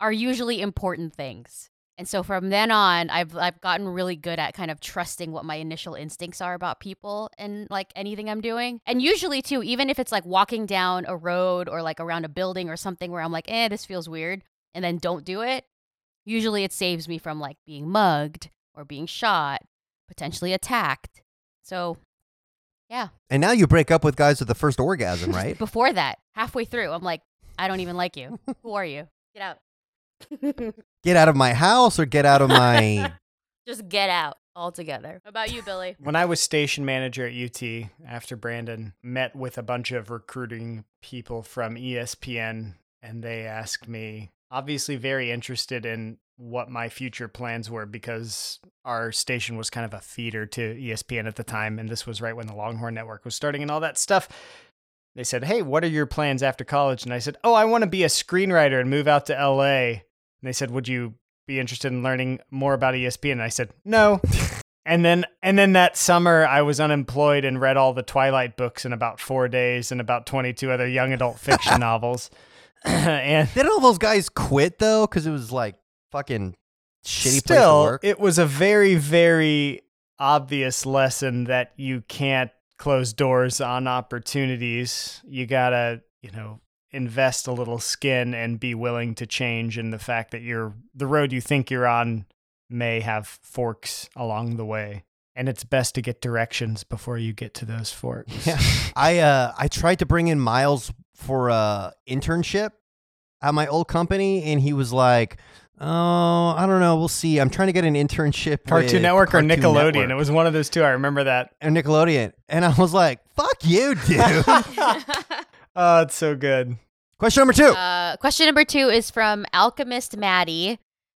are usually important things. And so from then on, I've I've gotten really good at kind of trusting what my initial instincts are about people and like anything I'm doing. And usually too, even if it's like walking down a road or like around a building or something where I'm like, eh, this feels weird, and then don't do it. Usually it saves me from like being mugged or being shot, potentially attacked. So yeah. And now you break up with guys with the first orgasm, right? before that, halfway through, I'm like, I don't even like you. Who are you? Get out. get out of my house or get out of my. Just get out altogether. How about you, Billy? When I was station manager at UT, after Brandon met with a bunch of recruiting people from ESPN, and they asked me, obviously very interested in what my future plans were because our station was kind of a feeder to ESPN at the time, and this was right when the Longhorn Network was starting and all that stuff. They said, Hey, what are your plans after college? And I said, Oh, I want to be a screenwriter and move out to LA. And they said, Would you be interested in learning more about ESPN? And I said, No. And then and then that summer I was unemployed and read all the Twilight books in about 4 days and about 22 other young adult fiction novels. and Didn't all those guys quit though? Because it was like fucking shitty place to still work. it was a very very obvious lesson that you can't close doors on opportunities. You got to, you know, invest a little skin and be willing to change and the fact that you're the road you think you're on may have forks along the way. And it's best to get directions before you get to those forks. Yeah. I uh I tried to bring in Miles for a internship at my old company, and he was like, "Oh, I don't know. We'll see. I'm trying to get an internship." Cartoon with Network or Nickelodeon. Network." It was one of those two. I remember that. and Nickelodeon, and I was like, "Fuck you, dude." Oh, it's so good. Question number two. Uh, question number two is from Alchemist Maddie,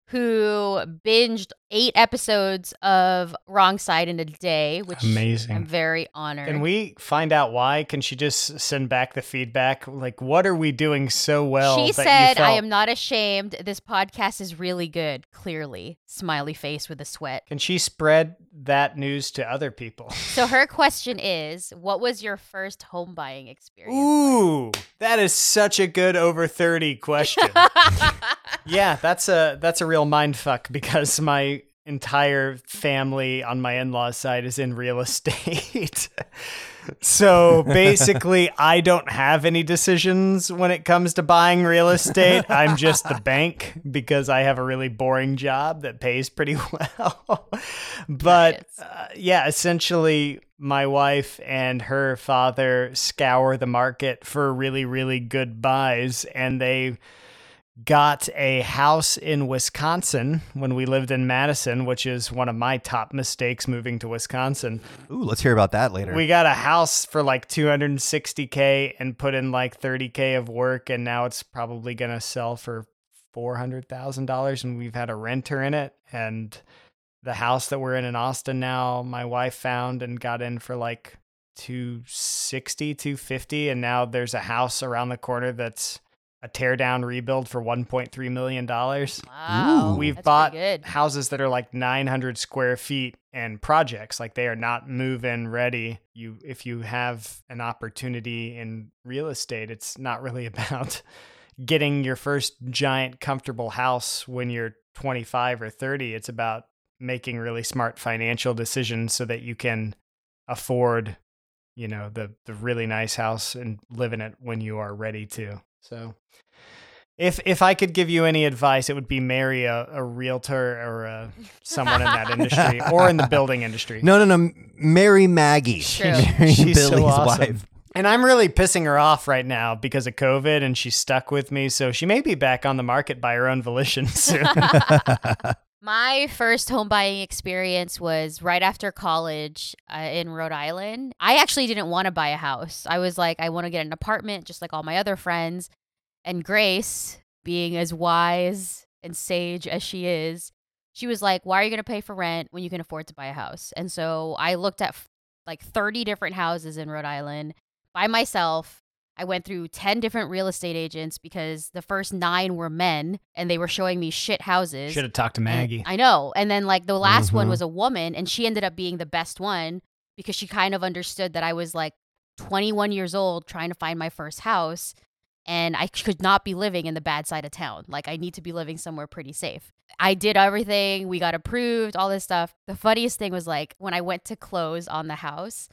who binged eight episodes of Wrong Side in a day, which Amazing. I'm very honored. Can we find out why? Can she just send back the feedback? Like, what are we doing so well? she that you said, "I am not ashamed. This podcast is really good." Clearly, smiley face with a sweat. Can she spread that news to other people? So her question is, "What was your first home buying experience?" Ooh, that is such a good over thirty question. yeah, that's a that's a real mind fuck because my entire family on my in-laws side is in real estate. so basically I don't have any decisions when it comes to buying real estate. I'm just the bank because I have a really boring job that pays pretty well. but uh, yeah, essentially my wife and her father scour the market for really really good buys and they got a house in Wisconsin when we lived in Madison, which is one of my top mistakes moving to Wisconsin. Ooh, let's hear about that later. We got a house for like 260k and put in like 30k of work and now it's probably going to sell for $400,000 and we've had a renter in it and the house that we're in in Austin now my wife found and got in for like 260 250 and now there's a house around the corner that's a teardown rebuild for 1.3 million dollars Wow, Ooh. We've that's bought houses that are like 900 square feet and projects like they are not move in ready. You if you have an opportunity in real estate, it's not really about getting your first giant comfortable house when you're 25 or 30. It's about making really smart financial decisions so that you can afford, you know, the the really nice house and live in it when you are ready to. So If if I could give you any advice, it would be marry a, a realtor or a, someone in that industry or in the building industry. No, no, no. Mary Maggie. True. Mary She's so Billy's awesome. wife. And I'm really pissing her off right now because of COVID and she's stuck with me. So she may be back on the market by her own volition soon. My first home buying experience was right after college uh, in Rhode Island. I actually didn't want to buy a house. I was like, I want to get an apartment, just like all my other friends. And Grace, being as wise and sage as she is, she was like, Why are you going to pay for rent when you can afford to buy a house? And so I looked at f- like 30 different houses in Rhode Island by myself. I went through 10 different real estate agents because the first nine were men and they were showing me shit houses. Should have talked to And- Maggie. I know. And then like the last one Mhm. was a woman and she ended up being the best one because she kind of understood that I was like 21 years old trying to find my first house and I could not be living in the bad side of town. Like I need to be living somewhere pretty safe. I did everything, we got approved, all this stuff. The funniest thing was like when I went to close on the house,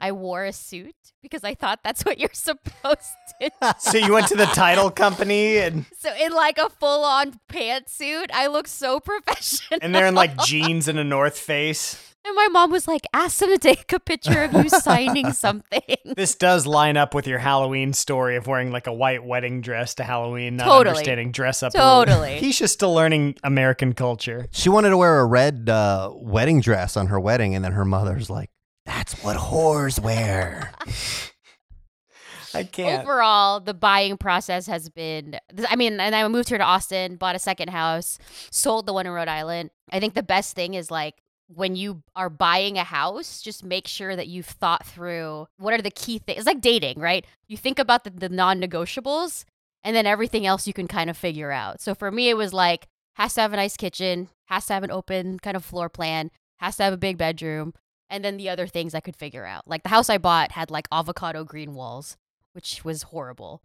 I wore a suit because I thought that's what you're supposed to so you went to the title company and so in like a full on pantsuit, I look so professional. and they're in like jeans and a North Face. And my mom was like, ask them to take a picture of you signing something. This does line up with your Halloween story of wearing like a white wedding dress to Halloween, not Totally. understanding dress up. Totally. He's just still learning American culture. She wanted to wear a red uh, wedding dress on her wedding, and then her mother's like, "That's what whores wear." I can't. Overall, the buying process has been I mean, and I moved here to Austin, bought a second house, sold the one in Rhode Island. I think the best thing is like when you are buying a house, just make sure that you've thought through what are the key things. It's like dating, right? You think about the, the non negotiables and then everything else you can kind of figure out. So for me, it was like, has to have a nice kitchen, has to have an open kind of floor plan, has to have a big bedroom, and then the other things I could figure out. Like the house I bought had like avocado green walls, which was horrible.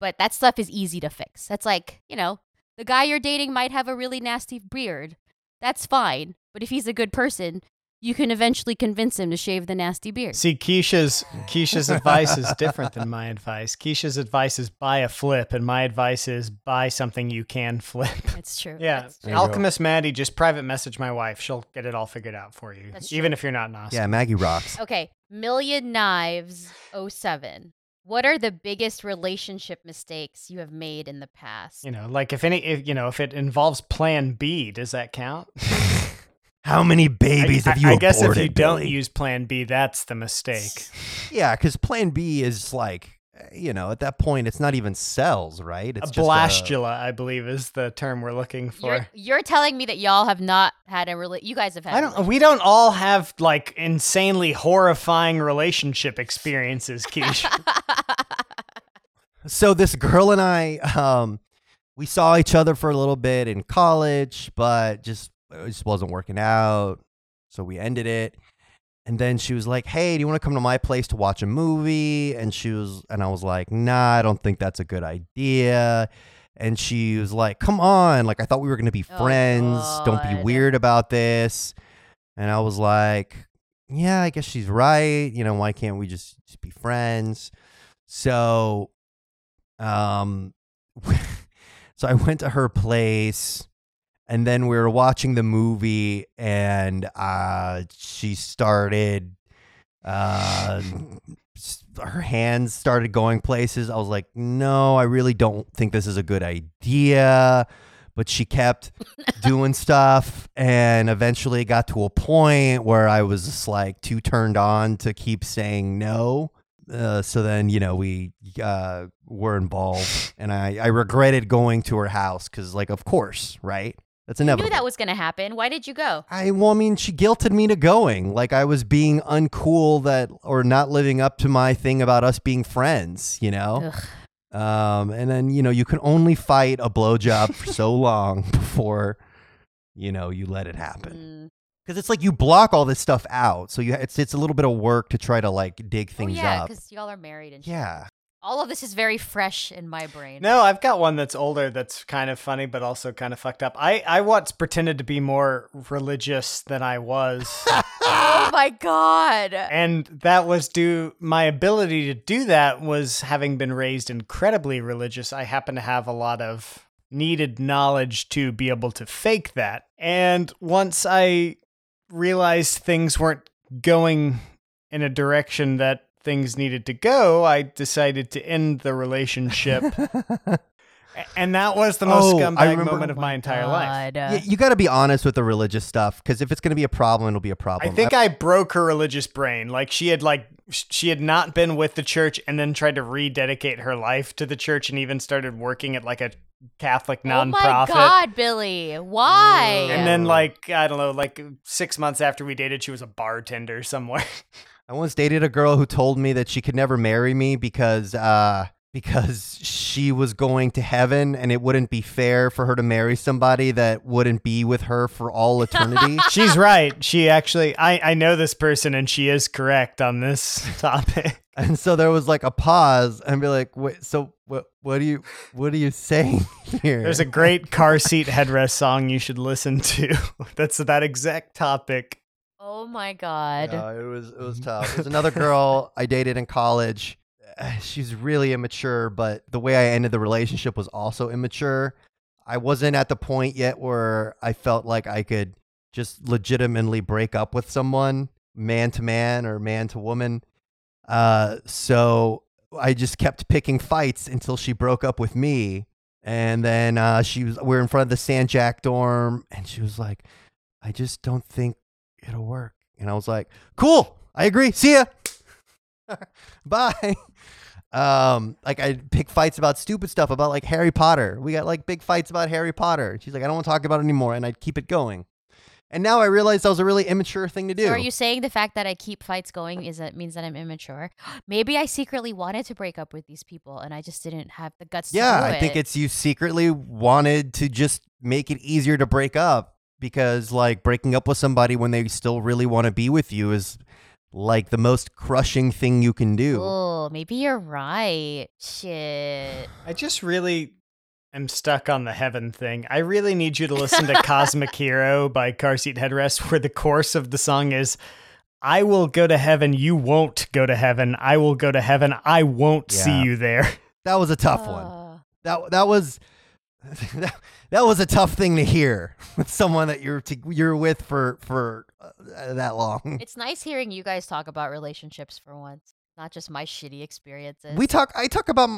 But that stuff is easy to fix. That's like, you know, the guy you're dating might have a really nasty beard. That's fine. But if he's a good person, you can eventually convince him to shave the nasty beard. See, Kisha's Kisha's advice is different than my advice. Kisha's advice is buy a flip, and my advice is buy something you can flip. That's true. Yeah, That's There. Alchemist Maddie, just private message my wife. She'll get it all figured out for you, That's even true. if you're not in Austin. Yeah, Maggie rocks. Okay, Million Knives 07. What are the biggest relationship mistakes you have made in the past? You know, like if any, if, you know, if it involves Plan B, does that count? How many babies I, have you I, I guess if aborted, you don't Billy? use Plan B, that's the mistake. Yeah, because Plan B is like, you know, at that point, it's not even cells, right? It's a just blastula, I believe, is the term we're looking for. You're, you're telling me that y'all have not had a rela- you guys have had I don't. We don't all have like insanely horrifying relationship experiences, Keish. So this girl and I, um, we saw each other for a little bit in college, but just it just wasn't working out. So we ended it. And then she was like, "Hey, do you want to come to my place to watch a movie?" And she was, and I was like, "Nah, I don't think that's a good idea." And she was like, "Come on, like I thought we were gonna be Oh, friends. Don't be weird about this." And I was like, "Yeah, I guess she's right. You know, why can't we just, just be friends?" So, um, so I went to her place, and then we were watching the movie, and uh, she started, uh, her hands started going places. I was like, no, I really don't think this is a good idea. But she kept doing stuff, and eventually it got to a point where I was just like too turned on to keep saying no. Uh, so then, you know, we uh, were involved, and I, I regretted going to her house because, like, of course, right? That's You inevitable. knew that was going to happen. Why did you go? I well, I mean, she guilted me to going. Like I was being uncool that or not living up to my thing about us being friends, you know? Um, and then, you know, you can only fight a blowjob for so long before, you know, you let it happen. Mm. Because it's like you block all this stuff out. So you it's it's a little bit of work to try to like dig Oh, things yeah, up. because y'all are married and. Yeah. All of this is very fresh in my brain. No, I've got one that's older that's kind of funny, but also kind of fucked up. I, I once pretended to be more religious than I was. Oh my god. and that was due, my ability to do that was having been raised incredibly religious. I happen to have a lot of needed knowledge to be able to fake that. And once I realized things weren't going in a direction that things needed to go, I decided to end the relationship. And that was the most Oh, scumbag remember- moment of my oh entire life. God. Y- you got to be honest with the religious stuff because if it's going to be a problem, it'll be a problem. I think I broke her religious brain. Like she had like she had not been with the church and then tried to rededicate her life to the church and even started working at like a Catholic oh nonprofit. Oh nonprofit. my god, Billy. Why? And then like I don't know, like 6 months after we dated she was a bartender somewhere. I once dated a girl who told me that she could never marry me because uh because she was going to heaven and it wouldn't be fair for her to marry somebody that wouldn't be with her for all eternity. She's right. She actually I I know this person and she is correct on this topic. and so there was like a pause and be like, "Wait, so what what are you what are you saying here?" There's a great car seat headrest song you should listen to. That's that exact topic. Oh my god. Yeah, it was it was tough. There's another girl I dated in college. She's really immature, but the way I ended the relationship was also immature. I wasn't at the point yet where I felt like I could just legitimately break up with someone, man to man or man to woman. Uh, so I just kept picking fights until she broke up with me. And then uh, she was we are in front of the San Jac dorm, and she was like, "I just don't think it'll work." And I was like, "Cool, I agree. See ya. Bye." Um, like I pick fights about stupid stuff about like Harry Potter. We got like big fights about Harry Potter. She's like, "I don't want to talk about it anymore," and I'd keep it going. And now I realize that was a really immature thing to do. So are you saying the fact that I keep fights going is that means that I'm immature? Maybe I secretly wanted to break up with these people and I just didn't have the guts yeah, to do I think it's you secretly wanted to just make it easier to break up because like breaking up with somebody when they still really want to be with you is like the most crushing thing you can do. Oh, maybe you're right. Shit. I just really am stuck on the heaven thing. I really need you to listen to Cosmic Hero by Car Seat Headrest, where the chorus of the song is I will go to heaven, you won't go to heaven. I will go to heaven, I won't see you there. That was a tough one. Uh, That that was that, that was a tough thing to hear with someone that you're to, you're with for for uh, that long. It's nice hearing you guys talk about relationships for once, not just my shitty experiences. We talk I talk about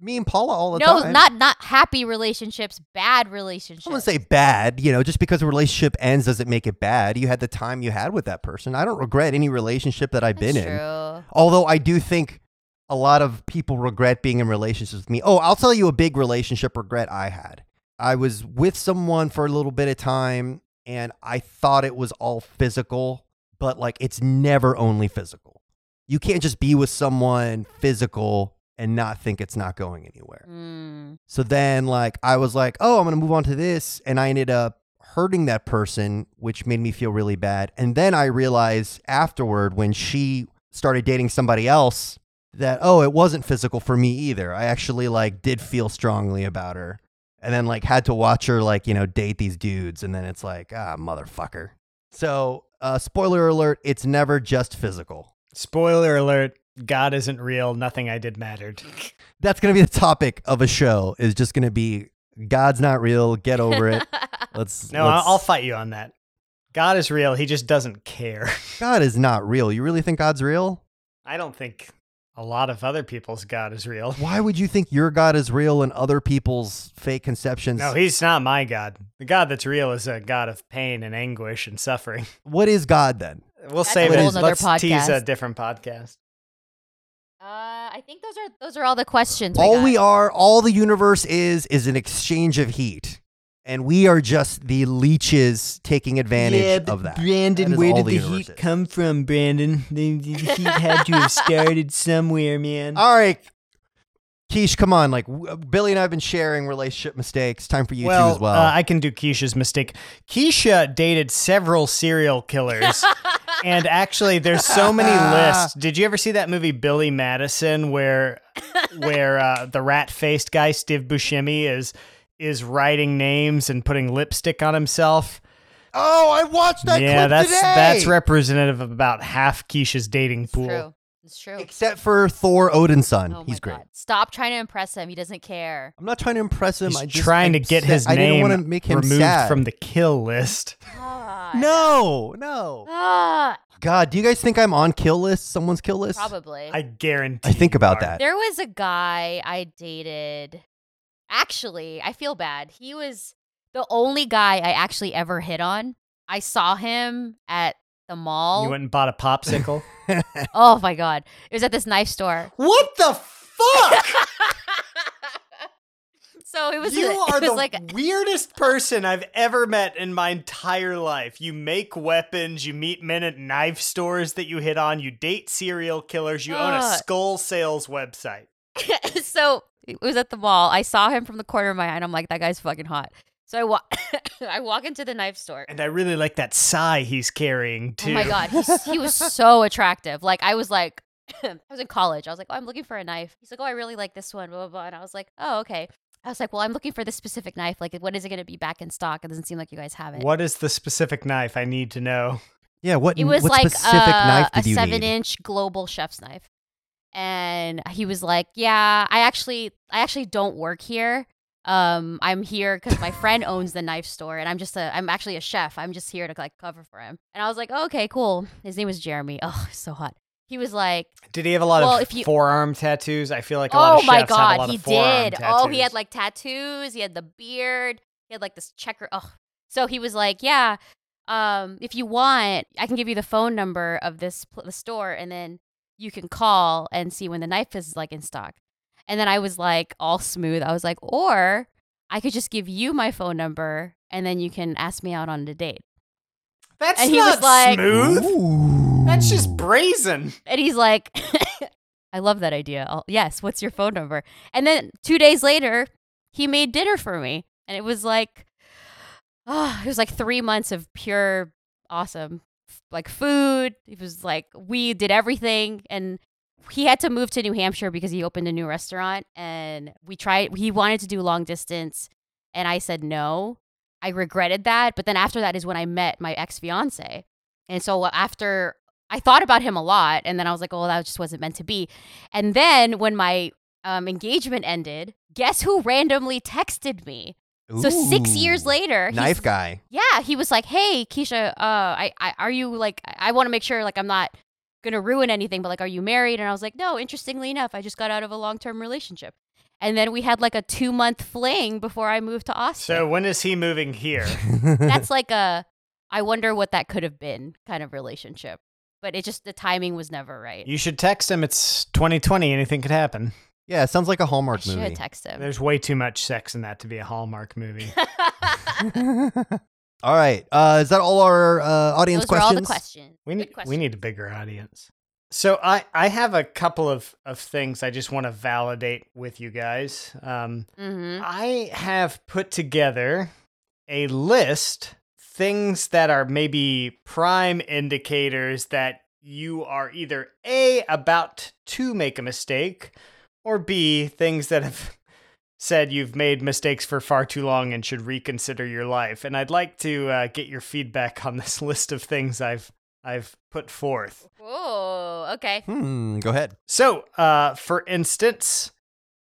me and Paula all the no, time. No, not not happy relationships, bad relationships. I wouldn't say bad. You know, just because a relationship ends doesn't make it bad. You had the time you had with that person. I don't regret any relationship that I've been That's in. true. Although I do think a lot of people regret being in relationships with me. Oh, I'll tell you a big relationship regret I had. I was with someone for a little bit of time and I thought it was all physical, but like it's never only physical. You can't just be with someone physical and not think it's not going anywhere. Mm. So then, like, I was like, oh, I'm going to move on to this. And I ended up hurting that person, which made me feel really bad. And then I realized afterward, when she started dating somebody else, that, oh, it wasn't physical for me either. I actually, like, did feel strongly about her. And then, like, had to watch her, like, you know, date these dudes. And then it's like, ah, motherfucker. So, uh, spoiler alert, it's never just physical. Spoiler alert God isn't real. Nothing I did mattered. That's going to be the topic of a show, is just going to be God's not real. Get over it. Let's. No, let's- I'll fight you on that. God is real. He just doesn't care. God is not real. You really think God's real? I don't think a lot of other people's God is real. Why would you think your God is real and other people's fake conceptions? No, he's not my God. The God that's real is a God of pain and anguish and suffering. what is God then? We'll That's save a it. whole Let's tease a podcast. different podcast. Uh, I think those are those are all the questions. we all got. we are, all the universe is, is an exchange of heat. And we are just the leeches taking advantage of that. Brandon, That is where did the the, heat is. come from, Brandon? The, the heat had to have started somewhere, man. All right. Keish, come on. Like, Billy and I have been sharing relationship mistakes. Time for you well, too as well. Uh, I can do Kisha's mistake. Kisha dated several serial killers, And actually, there's so many lists. Did you ever see that movie Billy Madison, where where uh, the rat-faced guy Steve Buscemi is is writing names and putting lipstick on himself? Oh, I watched that yeah, clip that's today. that's representative of about half Kisha's dating It's pool. true. It's true. Except for Thor Odinson. Oh my He's great. God. Stop trying to impress him. He doesn't care. I'm not trying to impress him. He's I just, trying to I'm get sad- his I didn't want to make him removed sad. from the kill list. God. No, no. Ah, God, do you guys think I'm on kill list? Someone's kill list? probably. I guarantee. I think about are. that. There was a guy I dated. Actually, I feel bad. He was the only guy I actually ever hit on. I saw him at the mall. You went and bought a popsicle. oh my god. It was at this knife store. what the fuck? So it was you it are was the like weirdest person I've ever met in my entire life. You make weapons, you meet men at knife stores that you hit on, you date serial killers, you own a uh. skull sales website. so it was at the mall. I saw him from the corner of my eye and I'm like, that guy's fucking hot. So I walk I walk into the knife store. And I really like that sigh he's carrying too. Oh my god, he's, he was so attractive. Like I was like, I was in college. I was like, oh, I'm looking for a knife. He's like, oh, I really like this one. Blah blah blah. And I was like, oh, okay. I was like, well, I'm looking for this specific knife. Like, when is it going to be back in stock? It doesn't seem like you guys have it. What is the specific knife I need to know? yeah, what, It was what like specific uh, knife a you seven-inch global chef's knife. And he was like, yeah, I actually, I actually don't work here. Um, I'm here because my friend owns the knife store, and I'm just a, I'm actually a chef. I'm just here to like cover for him. And I was like, oh, okay, cool. His name was Jeremy. Oh, so hot. He was like, Did he have a lot Well, of you- forearm tattoos? I feel like a lot oh of my chefs have a lot god, of he forearm did. Oh, he had like tattoos. He had the beard. He had like this checker. Oh, so he was like, yeah. Um, if you want, I can give you the phone number of this pl- the store, and then you can call and see when the knife is like in stock. And then I was like, all smooth. I was like, or I could just give you my phone number, and then you can ask me out on a date. That's and he not was like- smooth. Ooh. That's just brazen. And he's like, I love that idea. I'll, yes, what's your phone number? And then two days later, he made dinner for me. And it was like, oh, it was like three months of pure awesome, f- like food. It was like, we did everything. And he had to move to New Hampshire because he opened a new restaurant. And we tried, he wanted to do long distance. And I said no. I regretted that. But then after that is when I met my ex fiance. And so after I thought about him a lot, and then I was like, oh, that just wasn't meant to be. And then when my um, engagement ended, guess who randomly texted me? So six years later, knife guy. yeah, he was like, "Hey, Kisha, uh, I, I are you like? I want to make sure like I'm not gonna ruin anything, but like, are you married?" And I was like, "No." Interestingly enough, I just got out of a long term relationship, and then we had like a two month fling before I moved to Austin. So when is he moving here? That's like a, I wonder what that could have been kind of relationship, but it just the timing was never right. You should text him. It's 2020. Anything could happen. Yeah, it sounds like a Hallmark should movie. text him. There's way too much sex in that to be a Hallmark movie. all right. Uh, is that all our uh, audience Those were questions? all the questions. We Good need we need a bigger audience. So I I have a couple of of things I just want to validate with you guys. Um, Mhm. I have put together a list things that are maybe prime indicators that you are either a about to make a mistake or b things that have said you've made mistakes for far too long and should reconsider your life. And I'd like to uh, get your feedback on this list of things I've I've put forth. Oh, okay. Hmm. Go ahead. So, uh, for instance,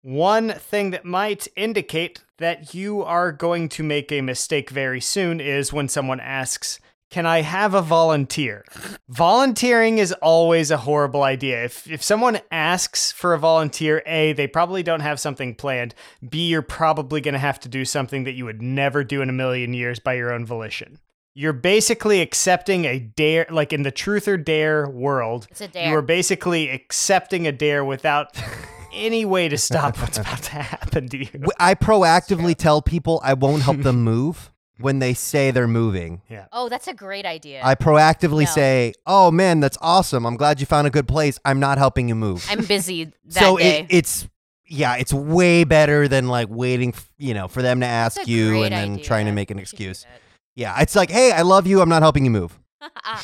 one thing that might indicate that you are going to make a mistake very soon is when someone asks, Can I have a volunteer? Volunteering is always a horrible idea. If, if someone asks for a volunteer, A, they probably don't have something planned. B, you're probably going to have to do something that you would never do in a million years by your own volition. You're basically accepting a dare, like in the truth or dare world, It's a dare. You are basically accepting a dare without any way to stop what's about to happen to you. W- I proactively tell people I won't help them move when they say they're moving. Yeah. oh, that's a great idea. I proactively No. say, "Oh man, that's awesome! I'm glad you found a good place. I'm not helping you move." I'm busy that so day. it, it's yeah, it's way better than like waiting, f- you know, for them to That's ask a you great and then idea. trying to make an I should do excuse. that. Yeah, it's like, "Hey, I love you. I'm not helping you move." Ah.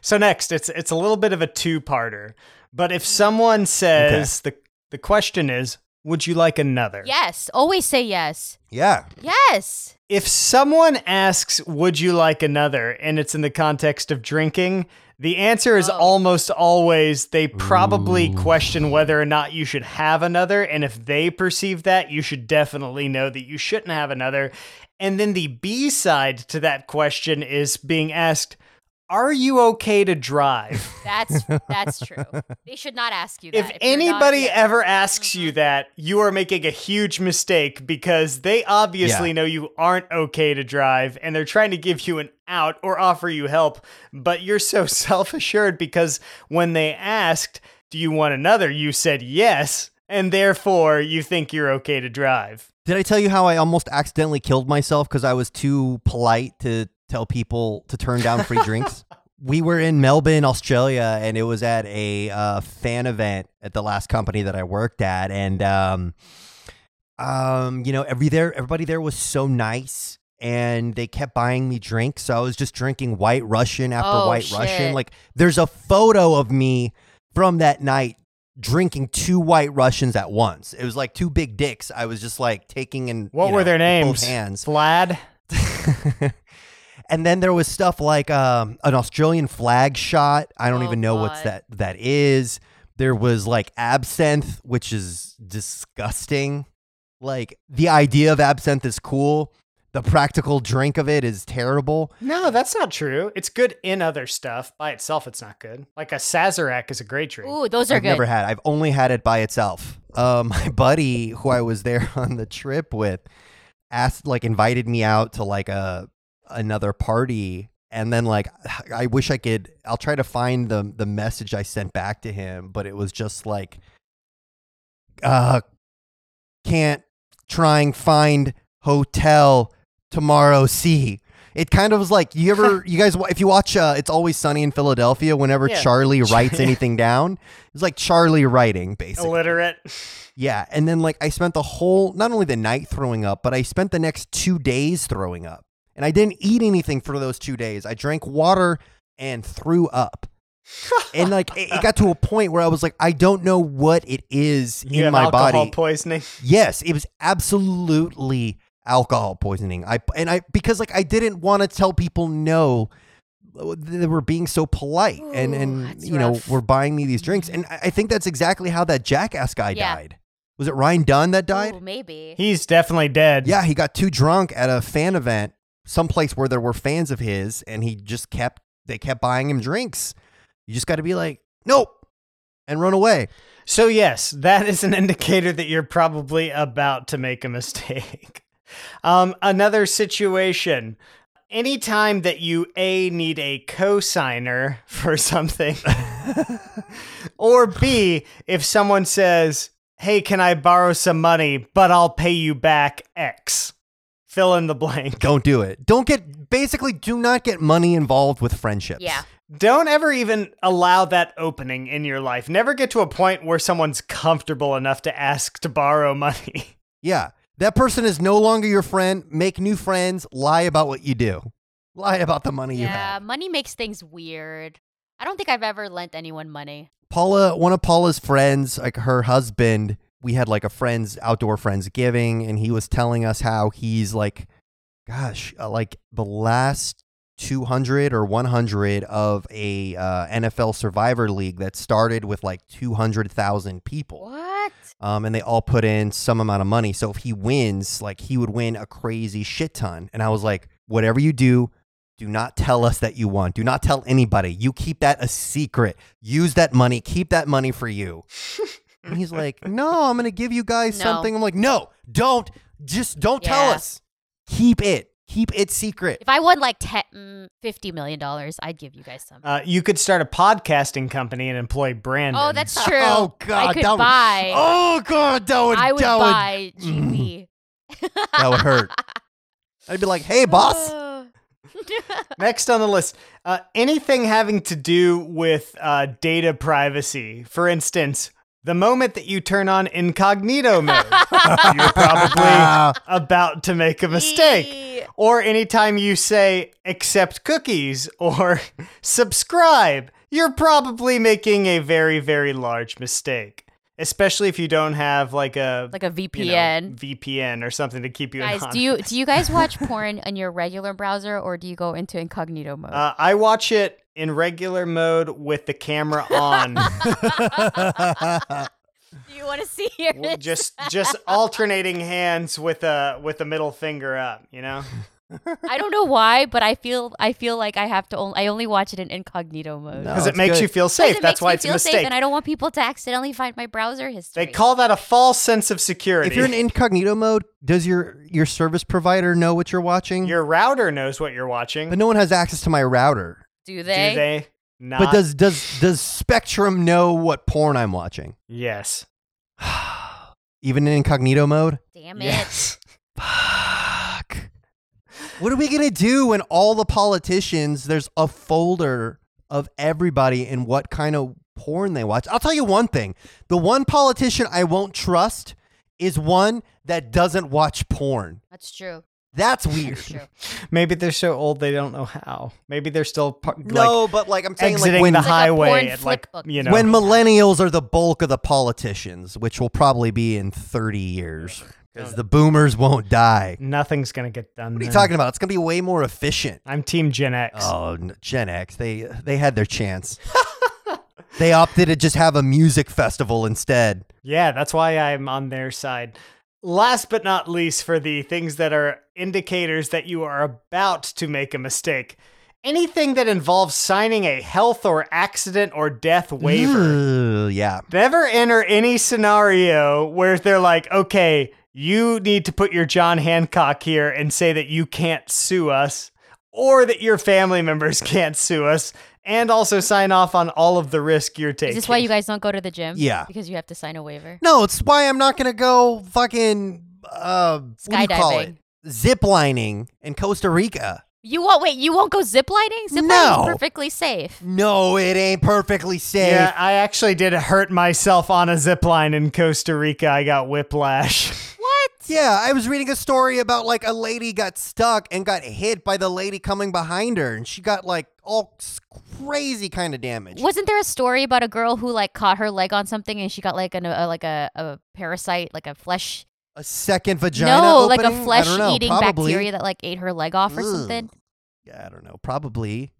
So next, it's it's a little bit of a two-parter. But if someone says the the question is, would you like another? Yes. Always say yes. Yeah. Yes. If someone asks, would you like another, and it's in the context of drinking, the answer is Oh. almost always they probably Ooh. question whether or not you should have another. And if they perceive that, you should definitely know that you shouldn't have another. And then the B side to that question is being asked, are you okay to drive? That's that's true. They should not ask you that. if you're not- anybody yeah. ever mm-hmm. asks you that, you are making a huge mistake because they obviously Yeah. know you aren't okay to drive and they're trying to give you an out or offer you help, but you're so self assured because when they asked, Do you want another? you said yes, and therefore you think you're okay to drive. Did I tell you how I almost accidentally killed myself because I was too polite to tell people to turn down free drinks? We were in Melbourne, Australia, and it was at a uh, fan event at the last company that I worked at, and um, um, you know, every there, everybody there was so nice, and they kept buying me drinks. So I was just drinking White Russian after Oh, White shit. Russian. Like, there's a photo of me from that night drinking two White Russians at once. It was like two big dicks. I was just like taking in. What you were know, their names? Hands. Vlad? and then there was stuff like um, an Australian flag shot. I don't Oh, even know what God. that that is. There was like absinthe, which is disgusting. Like the idea of absinthe is cool. The practical drink of it is terrible. No, that's not true. It's good in other stuff. By itself, it's not good. Like a Sazerac is a great drink. Ooh, those are good. I've good. never had. I've only had it by itself. Um, my buddy, who I was there on the trip with, asked like invited me out to like a another party, and then like I wish I could. I'll try to find the the message I sent back to him, but it was just like, uh, can't trying find hotel tomorrow. See. It kind of was like you ever you guys if you watch uh, it's always sunny in Philadelphia whenever Yeah. Charlie writes anything down it's like Charlie writing basically Illiterate. yeah and then like I spent the whole not only the night throwing up but I spent the next 2 days throwing up and I didn't eat anything for those 2 days I drank water and threw up and like it, it got to a point where I was like I don't know what it is You in have my alcohol body poisoning. Yes, it was absolutely alcohol poisoning. I and I because like I didn't want to tell people no. Uh, they were being so polite, and Ooh, and that's you know were buying me these drinks, and mm. I I think that's exactly how that jackass guy Yeah. died. Was it Ryan Dunn that died? Ooh, maybe. He's definitely dead. Yeah, he got too drunk at a fan event, someplace where there were fans of his, and he just kept they kept buying him drinks. You just got to be like, nope, and run away. So, yes, that is an indicator that you're probably about to make a mistake. Um, another situation. Anytime that you A, need a cosigner for something, or B, if someone says, hey, can I borrow some money, but I'll pay you back X, fill in the blank. Don't do it. Don't get basically do not get money involved with friendships. Yeah. Don't ever even allow that opening in your life. Never get to a point where someone's comfortable enough to ask to borrow money. Yeah. That person is no longer your friend. Make new friends. Lie about what you do. Lie about the money you have. Yeah, have. money makes things weird. I don't think I've ever lent anyone money. Paula, one of Paula's friends, like her husband, we had like a friend's outdoor friends giving, and he was telling us how he's like, gosh, uh, like the last 200 or 100 of a uh, NFL Survivor League that started with like 200,000 people. What? um, and they all put in some amount of money. So if he wins, like he would win a crazy shit ton. And I was like, whatever you do, do not tell us that you won. Do not tell anybody. You keep that a secret. Use that money. Keep that money for you. and he's like, no, I'm going to give you guys No. something. I'm like, no, don't. Just don't tell Yeah. us. Keep it. Keep it secret. If I won like 10, mm, $50 million, I'd give you guys some. Uh, you could start a podcasting company and employ Brandon. oh, that's true. Oh, God. I could that would, buy. Oh, God. That would, I would that buy would, mm, GP. that would hurt. I'd be like, hey, boss. Next on the list, uh, anything having to do with uh, data privacy. For instance, The moment that you turn on incognito mode, you're probably about to make a mistake. Or anytime you say accept cookies or subscribe, you're probably making a very, very large mistake. Especially if you don't have like a Like a you know, VPN. VPN or something to keep you Guys, in do you do you guys watch porn on your regular browser or do you go into incognito mode? Uh, I watch it in regular mode with the camera on, do you want to see your w- just just alternating hands with a with a middle finger up. You know, I don't know why, but I feel I feel like I have to. Only, I only watch it in incognito mode. Because Oh, it makes good. you feel 'Cause safe. That's why me it's a feel mistake. Safe, and I don't want people to accidentally find my browser history. They call that a false sense of security. if you're in incognito mode, does your your service provider know what you're watching? Your router knows what you're watching. but no one has access to my router. do they? Do they not? But does does does Spectrum know what porn I'm watching? yes. Even in incognito mode? Damn it! Yes. Fuck. What are we gonna do when all the politicians there's a folder of everybody and what kind of porn they watch? I'll tell you one thing. The one politician I won't trust is one that doesn't watch porn. That's true. That's weird. That's true. Maybe they're so old they don't know how. Maybe they're still par- like no, but like I'm saying, like when the It's like highway porn like book. you know when millennials are the bulk of the politicians, which will probably be in 30 years, because the boomers won't die. nothing's gonna get done. What are you then. talking about? It's gonna be way more efficient. I'm Team Gen X. Oh, n- Gen X, they they had their chance. they opted to just have a music festival instead. Yeah, that's why I'm on their side. Last but not least, for the things that are indicators that you are about to make a mistake, anything that involves signing a health or accident or death waiver. Ugh, yeah. Never enter any scenario where they're like, okay, you need to put your John Hancock here and say that you can't sue us or that your family members can't sue us and also sign off on all of the risk you're taking. Is this why you guys don't go to the gym? Yeah. Because you have to sign a waiver. No, it's why I'm not gonna go fucking uh what do you call it? Skydiving. Zip lining in Costa Rica. You won't wait. You won't go ziplining. Ziplining No. is perfectly safe. No, it ain't perfectly safe. Yeah, I actually did hurt myself on a zipline in Costa Rica. I got whiplash. What? Yeah, I was reading a story about like a lady got stuck and got hit by the lady coming behind her, and she got like all crazy kind of damage. Wasn't there a story about a girl who like caught her leg on something and she got like an, a like a, a parasite, like a flesh? A second vagina? no, like a opening? Know, flesh-eating probably. bacteria that like ate her leg off or Ugh. something, Yeah, I don't know. Probably.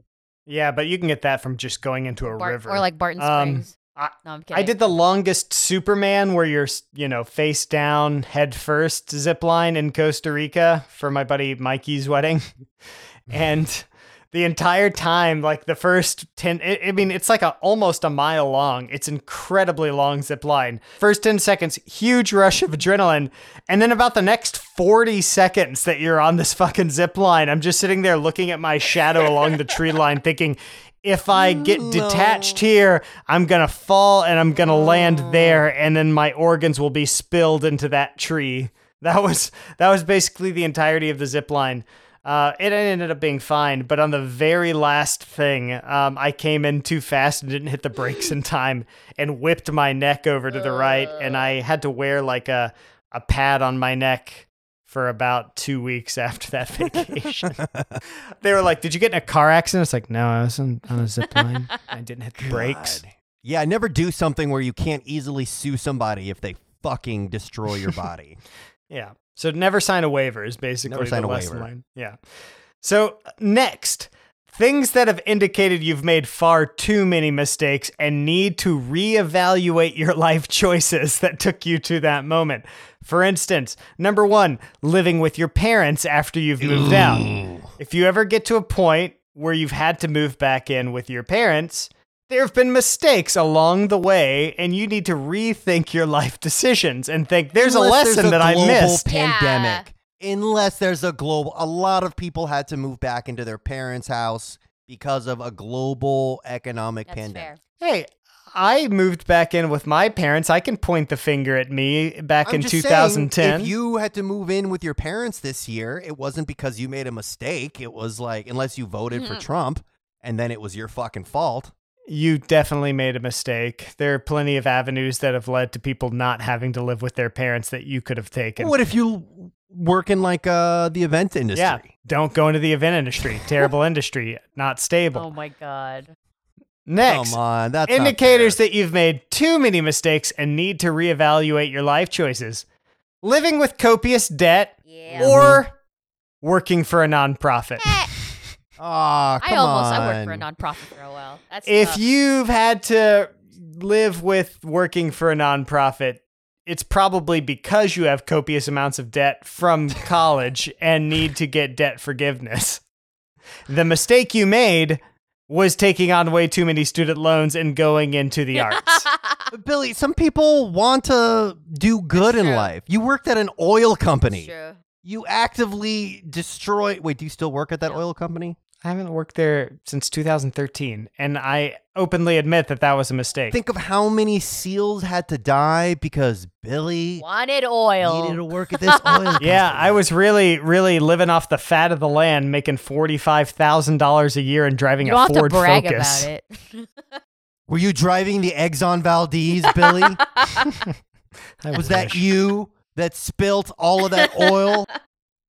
yeah, but you can get that from just going into a Bar- river. or like Barton Um, Springs. I- no, I'm kidding. I did the longest Superman where you're, you know, face down, head first zip line in Costa Rica for my buddy Mikey's wedding. and the entire time, like the first 10, I I mean, it's like a, almost a mile long. It's incredibly long zip line. First 10 seconds, huge rush of adrenaline. And then about the next 40 seconds that you're on this fucking zip line, I'm just sitting there looking at my shadow along the tree line thinking, if I get detached here, I'm gonna fall and I'm gonna land there, and then my organs will be spilled into that tree. That was that was basically the entirety of the zip line. Uh, it ended up being fine, but on the very last thing, um, I came in too fast and didn't hit the brakes in time and whipped my neck over to the right, and I had to wear like a a pad on my neck for about two weeks after that vacation. they were like, "Did you get in a car accident?" It's like, "No, I was on, on a zip line. I didn't hit the brakes." God. Yeah, never do something where you can't easily sue somebody if they fucking destroy your body. Yeah. So never sign a waiver is basically Never sign the a waiver. line. Yeah. So next, things that have indicated you've made far too many mistakes and need to reevaluate your life choices that took you to that moment. For instance, number one, living with your parents after you've moved out. If you ever get to a point where you've had to move back in with your parents, there have been mistakes along the way, and you need to rethink your life decisions and think there's a Unless lesson there's a that I global missed. Pandemic. Unless there's a global, a lot of people had to move back into their parents' house because of a global economic That's pandemic. fair. Hey, I moved back in with my parents. I can point the finger at me back I'm in just saying, 2010. if you had to move in with your parents this year, it wasn't because you made a mistake. It was like unless you voted for Mhm. Trump, and then it was your fucking fault. You definitely made a mistake. There are plenty of avenues that have led to people not having to live with their parents that you could have taken. What if you work in like uh, the event industry? Yeah. Don't go into the event industry. Terrible industry. Not stable. Oh my god. Next. Come on, that's indicators that you've made too many mistakes and need to reevaluate your life choices. Living with copious debt Yeah. or mm-hmm. working for a nonprofit. Eh. Aw, I come almost I worked for a nonprofit for a while. That's if tough. you've had to live with working for a nonprofit, it's probably because you have copious amounts of debt from college and need to get debt forgiveness. The mistake you made was taking on way too many student loans and going into the arts. But Billy, some people want to do good in true. life. You worked at an oil company. True. You actively destroy. Wait, do you still work at that No. oil company? I haven't worked there since 2013, and I openly admit that that was a mistake. Think of how many seals had to die because Billy Wanted oil. needed to work at this oil. yeah. I was really, really living off the fat of the land, making forty-five thousand dollars a year and driving you don't a have to Ford brag Focus. about it. Were you driving the Exxon Valdez, Billy? I Was that you that spilt all of that oil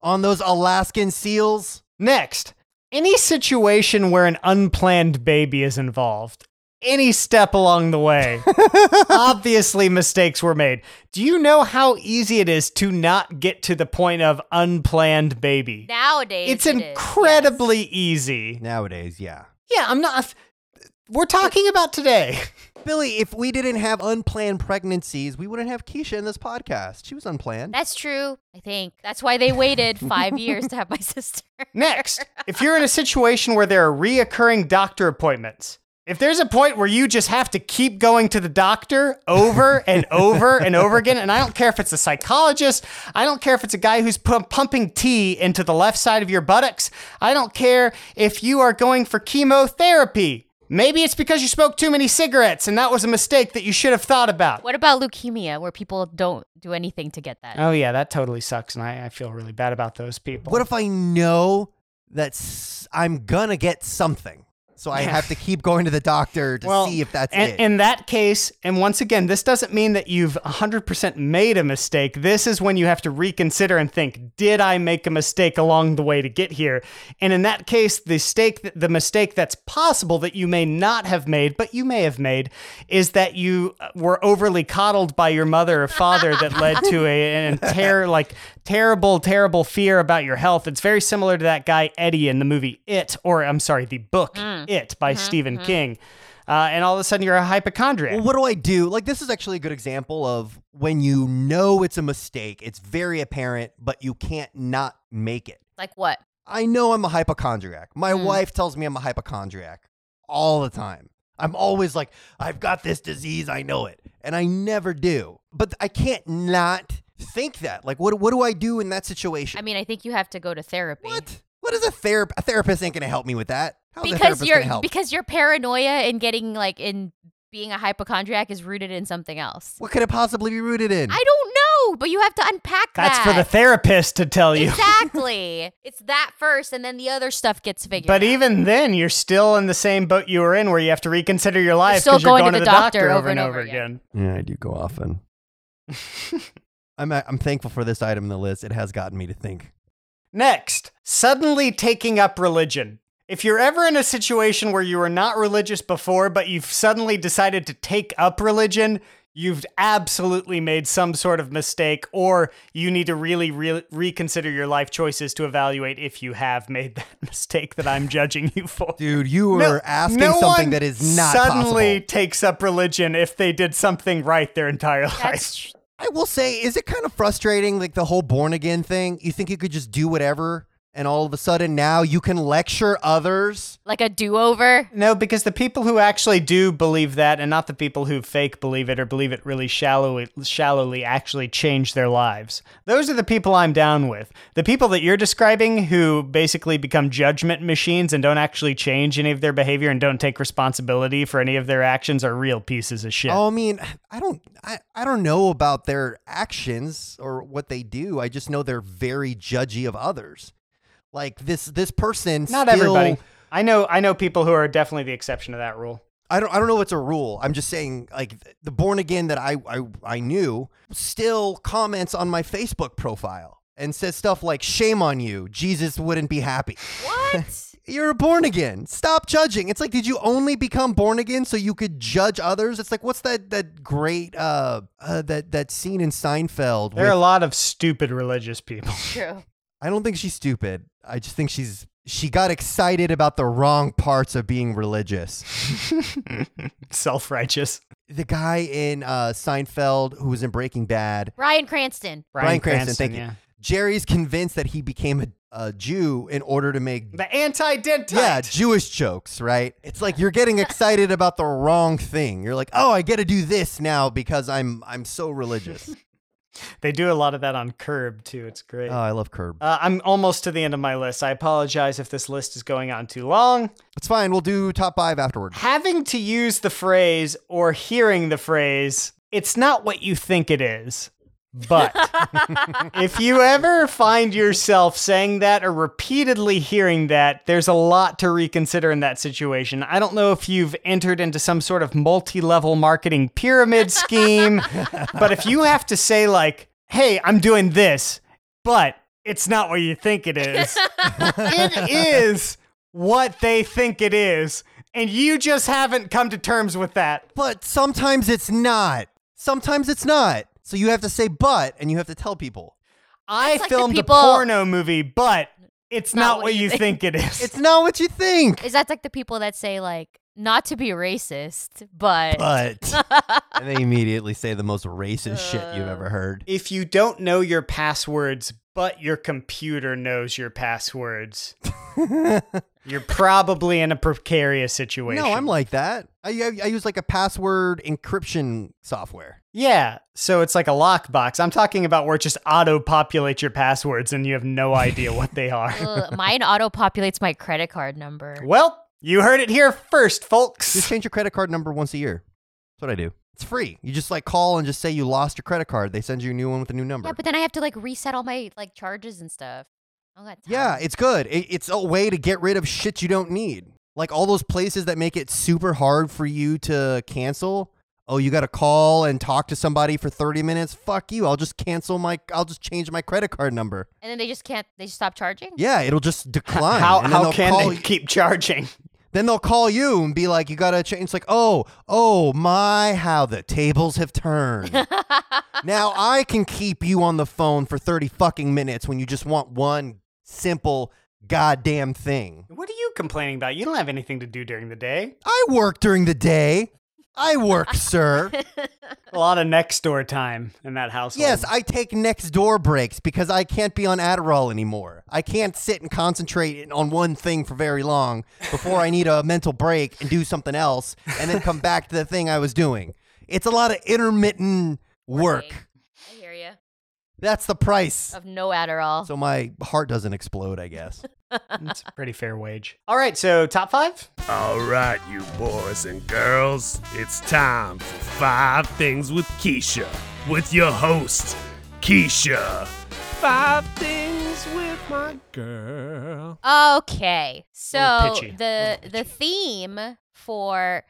on those Alaskan seals? Next, any situation where an unplanned baby is involved, any step along the way, obviously mistakes were made. Do you know how easy it is to not get to the point of unplanned baby? Nowadays, It's it is, incredibly yes. easy. Nowadays, yeah. Yeah, I'm not. We're talking about today. Billy, if we didn't have unplanned pregnancies, we wouldn't have Kisha in this podcast. She was unplanned. That's true. I think that's why they waited five years to have my sister. Next, if you're in a situation where there are reoccurring doctor appointments, if there's a point where you just have to keep going to the doctor over and over and over again, and I don't care if it's a psychologist, I don't care if it's a guy who's pu- pumping tea into the left side of your buttocks, I don't care if you are going for chemotherapy. Maybe it's because you smoked too many cigarettes and that was a mistake that you should have thought about. What about leukemia, where people don't do anything to get that? Oh, yeah, that totally sucks, and I, I feel really bad about those people. What if I know that s- I'm gonna get something? So I have to keep going to the doctor to Well, see if that's and, it. In that case, and once again, this doesn't mean that you've 100% made a mistake. This is when you have to reconsider and think, did I make a mistake along the way to get here? And in that case, the mistake, the mistake that's possible that you may not have made, but you may have made, is that you uh, were overly coddled by your mother or father that led to a, an terror, like terrible, terrible fear about your health. It's very similar to that guy Eddie in the movie It, or I'm sorry, the book It by Stephen King. Uh, and all of a sudden, you're a hypochondriac. well, what do I do? Like, this is actually a good example of when you know it's a mistake, it's very apparent, but you can't not make it. Like what? I know I'm a hypochondriac. My Mm. wife tells me I'm a hypochondriac all the time. I'm always like, I've got this disease, I know it. And I never do. But I can't not think that. Like, what, what do I do in that situation? I mean, I think you have to go to therapy. what? What is a therapist? A therapist ain't going to help me with that. How's Because therapist your help? because your paranoia in getting like in being a hypochondriac is rooted in something else. what could it possibly be rooted in? I don't know, but you have to unpack That's that. for the therapist to tell you. exactly. it's that first, and then the other stuff gets figured. But out. even then, you're still in the same boat you were in where you have to reconsider your life still because you're going going to to the the doctor doctor over over and and over over again. yeah, I do go often. I'm, uh, I'm thankful for this item in the list. It has gotten me to think. Next, suddenly taking up religion. If you're ever in a situation where you were not religious before, but you've suddenly decided to take up religion, you've absolutely made some sort of mistake, or you need to really, really reconsider your life choices to evaluate if you have made that mistake that I'm judging you for. Dude, you are No- asking no something one that is not suddenly possible. takes up religion if they did something right their entire life. that's I will say, is it kind of frustrating, like the whole born again thing? You think you could just do whatever, and all of a sudden now you can lecture others? like a do-over. No, because the people who actually do believe that, and not the people who fake believe it or believe it really shallowly, shallowly, actually change their lives. Those are the people I'm down with. The people that you're describing who basically become judgment machines and don't actually change any of their behavior and don't take responsibility for any of their actions are real pieces of shit. Oh, I mean, I don't, I, I don't know about their actions or what they do. I just know they're very judgy of others. Like this, this person. not still- everybody. I know. I know people who are definitely the exception to that rule. I don't I don't know what's a rule. I'm just saying like the born again that I I, I knew still comments on my Facebook profile and says stuff like shame on you. Jesus wouldn't be happy. What? You're a born again. Stop judging. It's like did you only become born again so you could judge others? It's like what's that that great uh, uh that that scene in Seinfeld There are a lot of stupid religious people. True. I don't think she's stupid. I just think she's she got excited about the wrong parts of being religious. Self righteous. The guy in uh, Seinfeld who was in Breaking Bad, Ryan Cranston. Bryan Cranston, thank you. Jerry's convinced that he became a, a Jew in order to make The anti dentite. yeah Jewish jokes, right? It's like you're getting excited about the wrong thing. You're like, oh, I get to do this now because I'm I'm so religious. They do a lot of that on Curb too. It's great. oh, I love Curb. Uh, I'm almost to the end of my list. I apologize if this list is going on too long. It's fine. We'll do top five afterward. Having to use the phrase or hearing the phrase, it's not what you think it is. But if you ever find yourself saying that or repeatedly hearing that, there's a lot to reconsider in that situation. I don't know if you've entered into some sort of multi level marketing pyramid scheme, but if you have to say, like, hey, I'm doing this, but it's not what you think it is, it is what they think it is. And you just haven't come to terms with that. But sometimes it's not. Sometimes it's not. So you have to say but, and you have to tell people. I That's like the filmed people- a porno movie, but it's not, what, you think. it is. It's not what you think. Is that like the people that say like not to be racist, but But and they immediately say the most racist shit you've ever uh. heard. if you don't know your passwords, but your computer knows your passwords, you're probably in a precarious situation. No, I'm like that. I, I, I use like a password encryption software. Yeah, so it's like a lockbox. I'm talking about where it just auto populates your passwords and you have no idea what they are. Ugh, mine auto populates my credit card number. well, you heard it here first, folks. Just change your credit card number once a year. That's what I do. It's free. You just like call and just say you lost your credit card. They send you a new one with a new number. Yeah, but then I have to like reset all my like charges and stuff. I don't got time. Yeah, it's good. It, it's a way to get rid of shit you don't need. Like all those places that make it super hard for you to cancel. Oh, you got to call and talk to somebody for 30 minutes? Fuck you. I'll just cancel my I'll just change my credit card number. and then they just can't. They just stop charging. Yeah, it'll just decline. How, and then how they'll can call they you- keep charging? Then they'll call you and be like, "You got to change." It's like, "Oh, oh my, how the tables have turned." now I can keep you on the phone for 30 fucking minutes when you just want one simple goddamn thing. What are you complaining about? You don't have anything to do during the day. I work during the day. I work, sir. A lot of next door time in that household. Yes, I take next door breaks because I can't be on Adderall anymore. I can't sit and concentrate on one thing for very long before I need a mental break and do something else and then come back to the thing I was doing. It's a lot of intermittent work. Working. I hear you. That's the price. Of no Adderall. So my heart doesn't explode, I guess. It's a pretty fair wage. All right, so top five? All right, you boys and girls, it's time for Five Things with Kisha, with your host, Kisha. Five Things with my girl. Okay, so the the theme for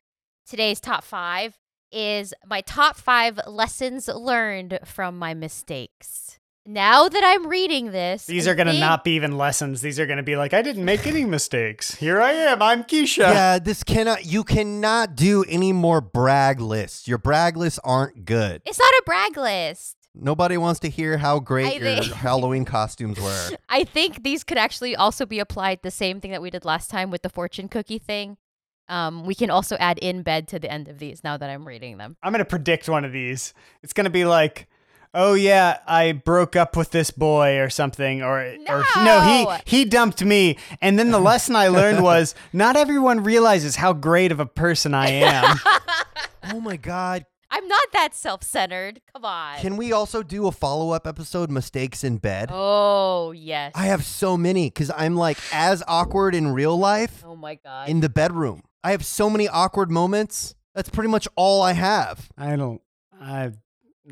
today's top five is my top five lessons learned from my mistakes. Now that I'm reading this, These I are going to think- not be even lessons. These are going to be like, I didn't make any mistakes. Here I am. I'm Kisha. Yeah, this cannot you cannot do any more brag lists. Your brag lists aren't good. It's not a brag list. Nobody wants to hear how great I your think- Halloween costumes were. I think these could actually also be applied the same thing that we did last time with the fortune cookie thing. Um, we can also add in bed to the end of these now that I'm reading them. I'm going to predict one of these. It's going to be like, oh yeah, I broke up with this boy or something or or no, No! he he dumped me. And then the lesson I learned was not everyone realizes how great of a person I am. Oh my god. I'm not that self-centered. Come on. Can we also do a follow-up episode mistakes in bed? oh yes. I have so many cuz I'm like as awkward in real life oh my god. in the bedroom. I have so many awkward moments. That's pretty much all I have. I don't I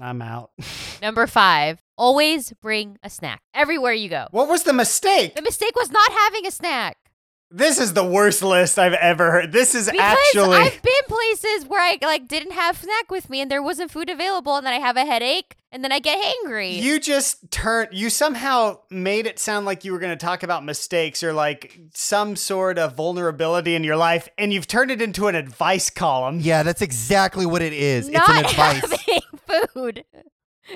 I'm out. Number five. Always bring a snack everywhere you go. What was the mistake? The mistake was not having a snack. This is the worst list I've ever heard. This is Because actually. I've been places where I like didn't have snack with me and there wasn't food available and then I have a headache and then I get angry. You just turned. You somehow made it sound like you were going to talk about mistakes or like some sort of vulnerability in your life, and you've turned it into an advice column. Yeah, that's exactly what it is. not it's an advice. having food.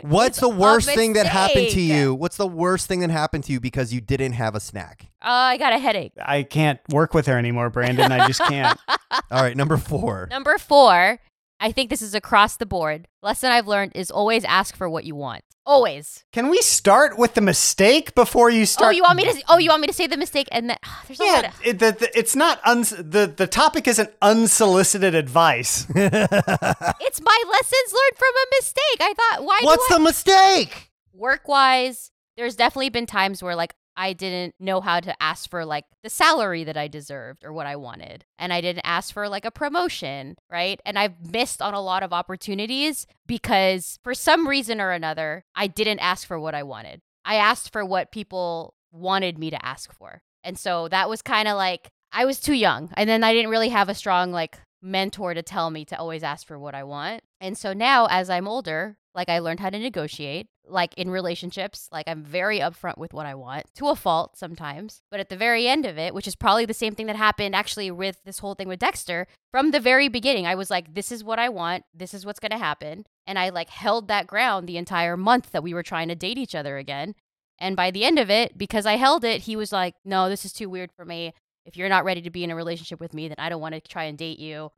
What's the worst thing that happened to you? What's the worst thing that happened to you because you didn't have a snack? Uh, I got a headache. I can't work with her anymore, Brandon. I just can't. All right, number four. Number four, I think this is across the board. Lesson I've learned is always ask for what you want. Always. Can we start with the mistake before you oh, start? oh, you want me to? Oh, you want me to say the mistake and then there's a lot Yeah, of. it, the, the, it's not uns- the the topic isn't unsolicited advice. It's my lessons learned from a mistake. I thought, why? What's do I- the mistake? work wise, there's definitely been times where like I didn't know how to ask for like the salary that I deserved or what I wanted. And I didn't ask for like a promotion, right? And I've missed on a lot of opportunities because for some reason or another, I didn't ask for what I wanted. I asked for what people wanted me to ask for. And so that was kind of like I was too young. And then I didn't really have a strong like mentor to tell me to always ask for what I want. And so now as I'm older, like I learned how to negotiate, like in relationships, like I'm very upfront with what I want to a fault sometimes. But at the very end of it, which is probably the same thing that happened actually with this whole thing with Dexter, from the very beginning, I was like, this is what I want. This is what's going to happen. And I like held that ground the entire month that we were trying to date each other again. And by the end of it, because I held it, he was like, no, this is too weird for me. If you're not ready to be in a relationship with me, then I don't want to try and date you.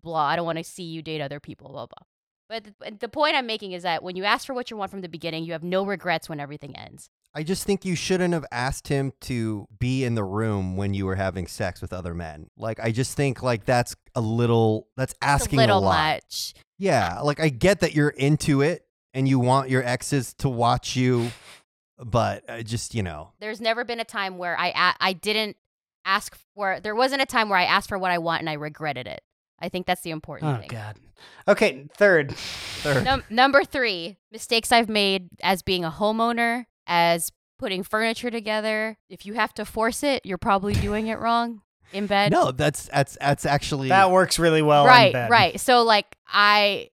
Blah. I don't want to see you date other people. Blah, blah. But th- the point I'm making is that when you ask for what you want from the beginning, you have no regrets when everything ends. I just think you shouldn't have asked him to be in the room when you were having sex with other men. Like I just think like that's a little that's It's a asking little a lot. much. Yeah, like I get that you're into it and you want your exes to watch you, but I just, you know, There's never been a time where I a- I didn't ask for. There wasn't a time where I asked for what I want and I regretted it. I think that's the important thing. Oh thing. God. Okay, third. third. Num- number three, mistakes I've made as being a homeowner, as putting furniture together. If you have to force it, you're probably doing it wrong in bed. No, that's that's that's actually That works really well. in right, bed. right. So like I,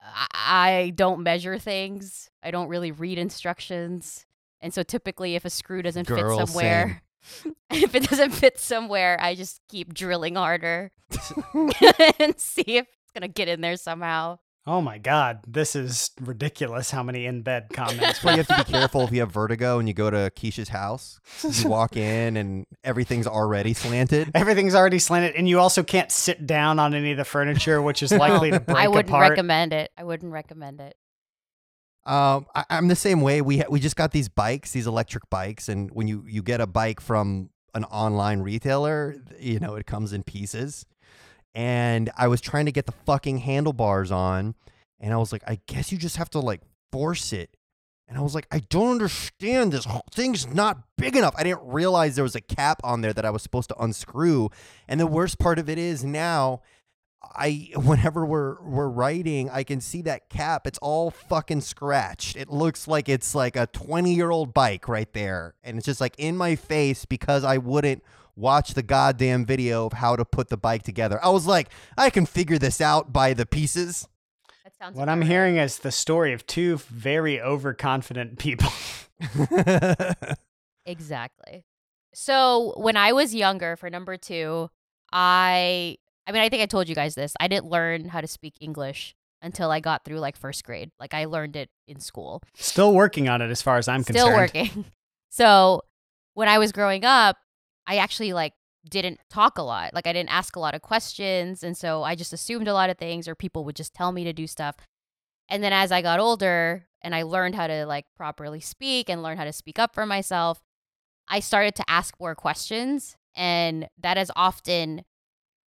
I I don't measure things. I don't really read instructions, and so typically, if a screw doesn't Girl, fit somewhere. If it doesn't fit somewhere, I just keep drilling harder and see if it's gonna get in there somehow. Oh my God, this is ridiculous. How many in bed comments? Well, you have to be careful if you have vertigo and you go to Kisha's house. You walk in and everything's already slanted. Everything's already slanted, and you also can't sit down on any of the furniture, which is likely to break I wouldn't apart. recommend it. I wouldn't recommend it. Um, I, I'm the same way. We ha- we just got these bikes, these electric bikes, and when you you get a bike from an online retailer, you know it comes in pieces. And I was trying to get the fucking handlebars on, and I was like, I guess you just have to like force it. And I was like, I don't understand this thing's not big enough. I didn't realize there was a cap on there that I was supposed to unscrew. And the worst part of it is now I whenever we're we're writing, I can see that cap. It's all fucking scratched. It looks like it's like a 20-year-old bike right there. And it's just like in my face because I wouldn't watch the goddamn video of how to put the bike together. I was like, I can figure this out by the pieces. That sounds. What I'm right. hearing is the story of two very overconfident people. Exactly. So when I was younger, for number two, I I mean I think I told you guys this. I didn't learn how to speak English until I got through like first grade. Like I learned it in school. Still working on it, as far as I'm Still concerned. Still working. So when I was growing up, I actually like didn't talk a lot. Like I didn't ask a lot of questions, and so I just assumed a lot of things, or people would just tell me to do stuff. And then as I got older and I learned how to like properly speak and learn how to speak up for myself, I started to ask more questions, and that has often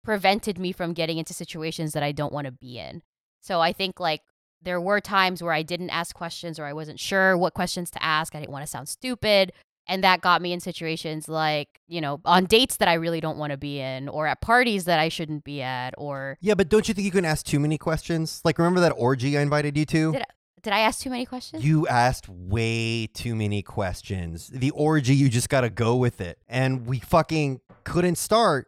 prevented me from getting into situations that I don't want to be in. So I think like there were times where I didn't ask questions or I wasn't sure what questions to ask. I didn't want to sound stupid. And that got me in situations like, you know, on dates that I really don't want to be in or at parties that I shouldn't be at or yeah, but don't you think you can ask too many questions? Like remember that orgy I invited you to? Did Did I ask too many questions? You asked way too many questions. The orgy, you just got to go with it. And we fucking couldn't start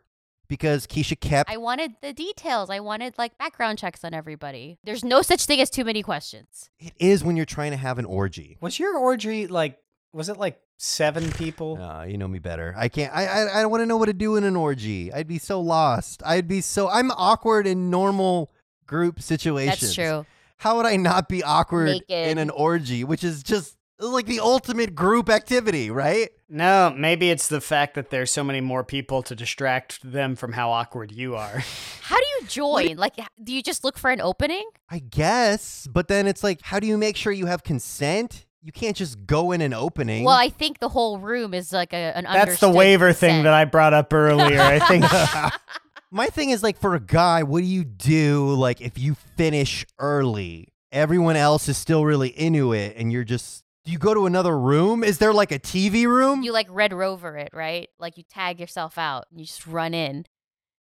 because Kisha kept. I wanted the details. I wanted like background checks on everybody. There's no such thing as too many questions. it is when you're trying to have an orgy. Was your orgy like? Was it like seven people? Uh, you know me better. I can't. I I, I don't want to know what to do in an orgy. I'd be so lost. I'd be so. I'm awkward in normal group situations. That's true. How would I not be awkward Naked. in an orgy, which is just like the ultimate group activity, right? No, maybe it's the fact that there's so many more people to distract them from how awkward you are. How do you join? Like, do you just look for an opening? I guess, but then it's like, how do you make sure you have consent? You can't just go in an opening. Well, I think the whole room is like a, an That's the waiver thing that I brought up earlier. I think My thing is like for a guy, what do you do like if you finish early? Everyone else is still really into it and you're just do you go to another room? Is there like a TV room? You like Red Rover it, right? Like you tag yourself out and you just run in.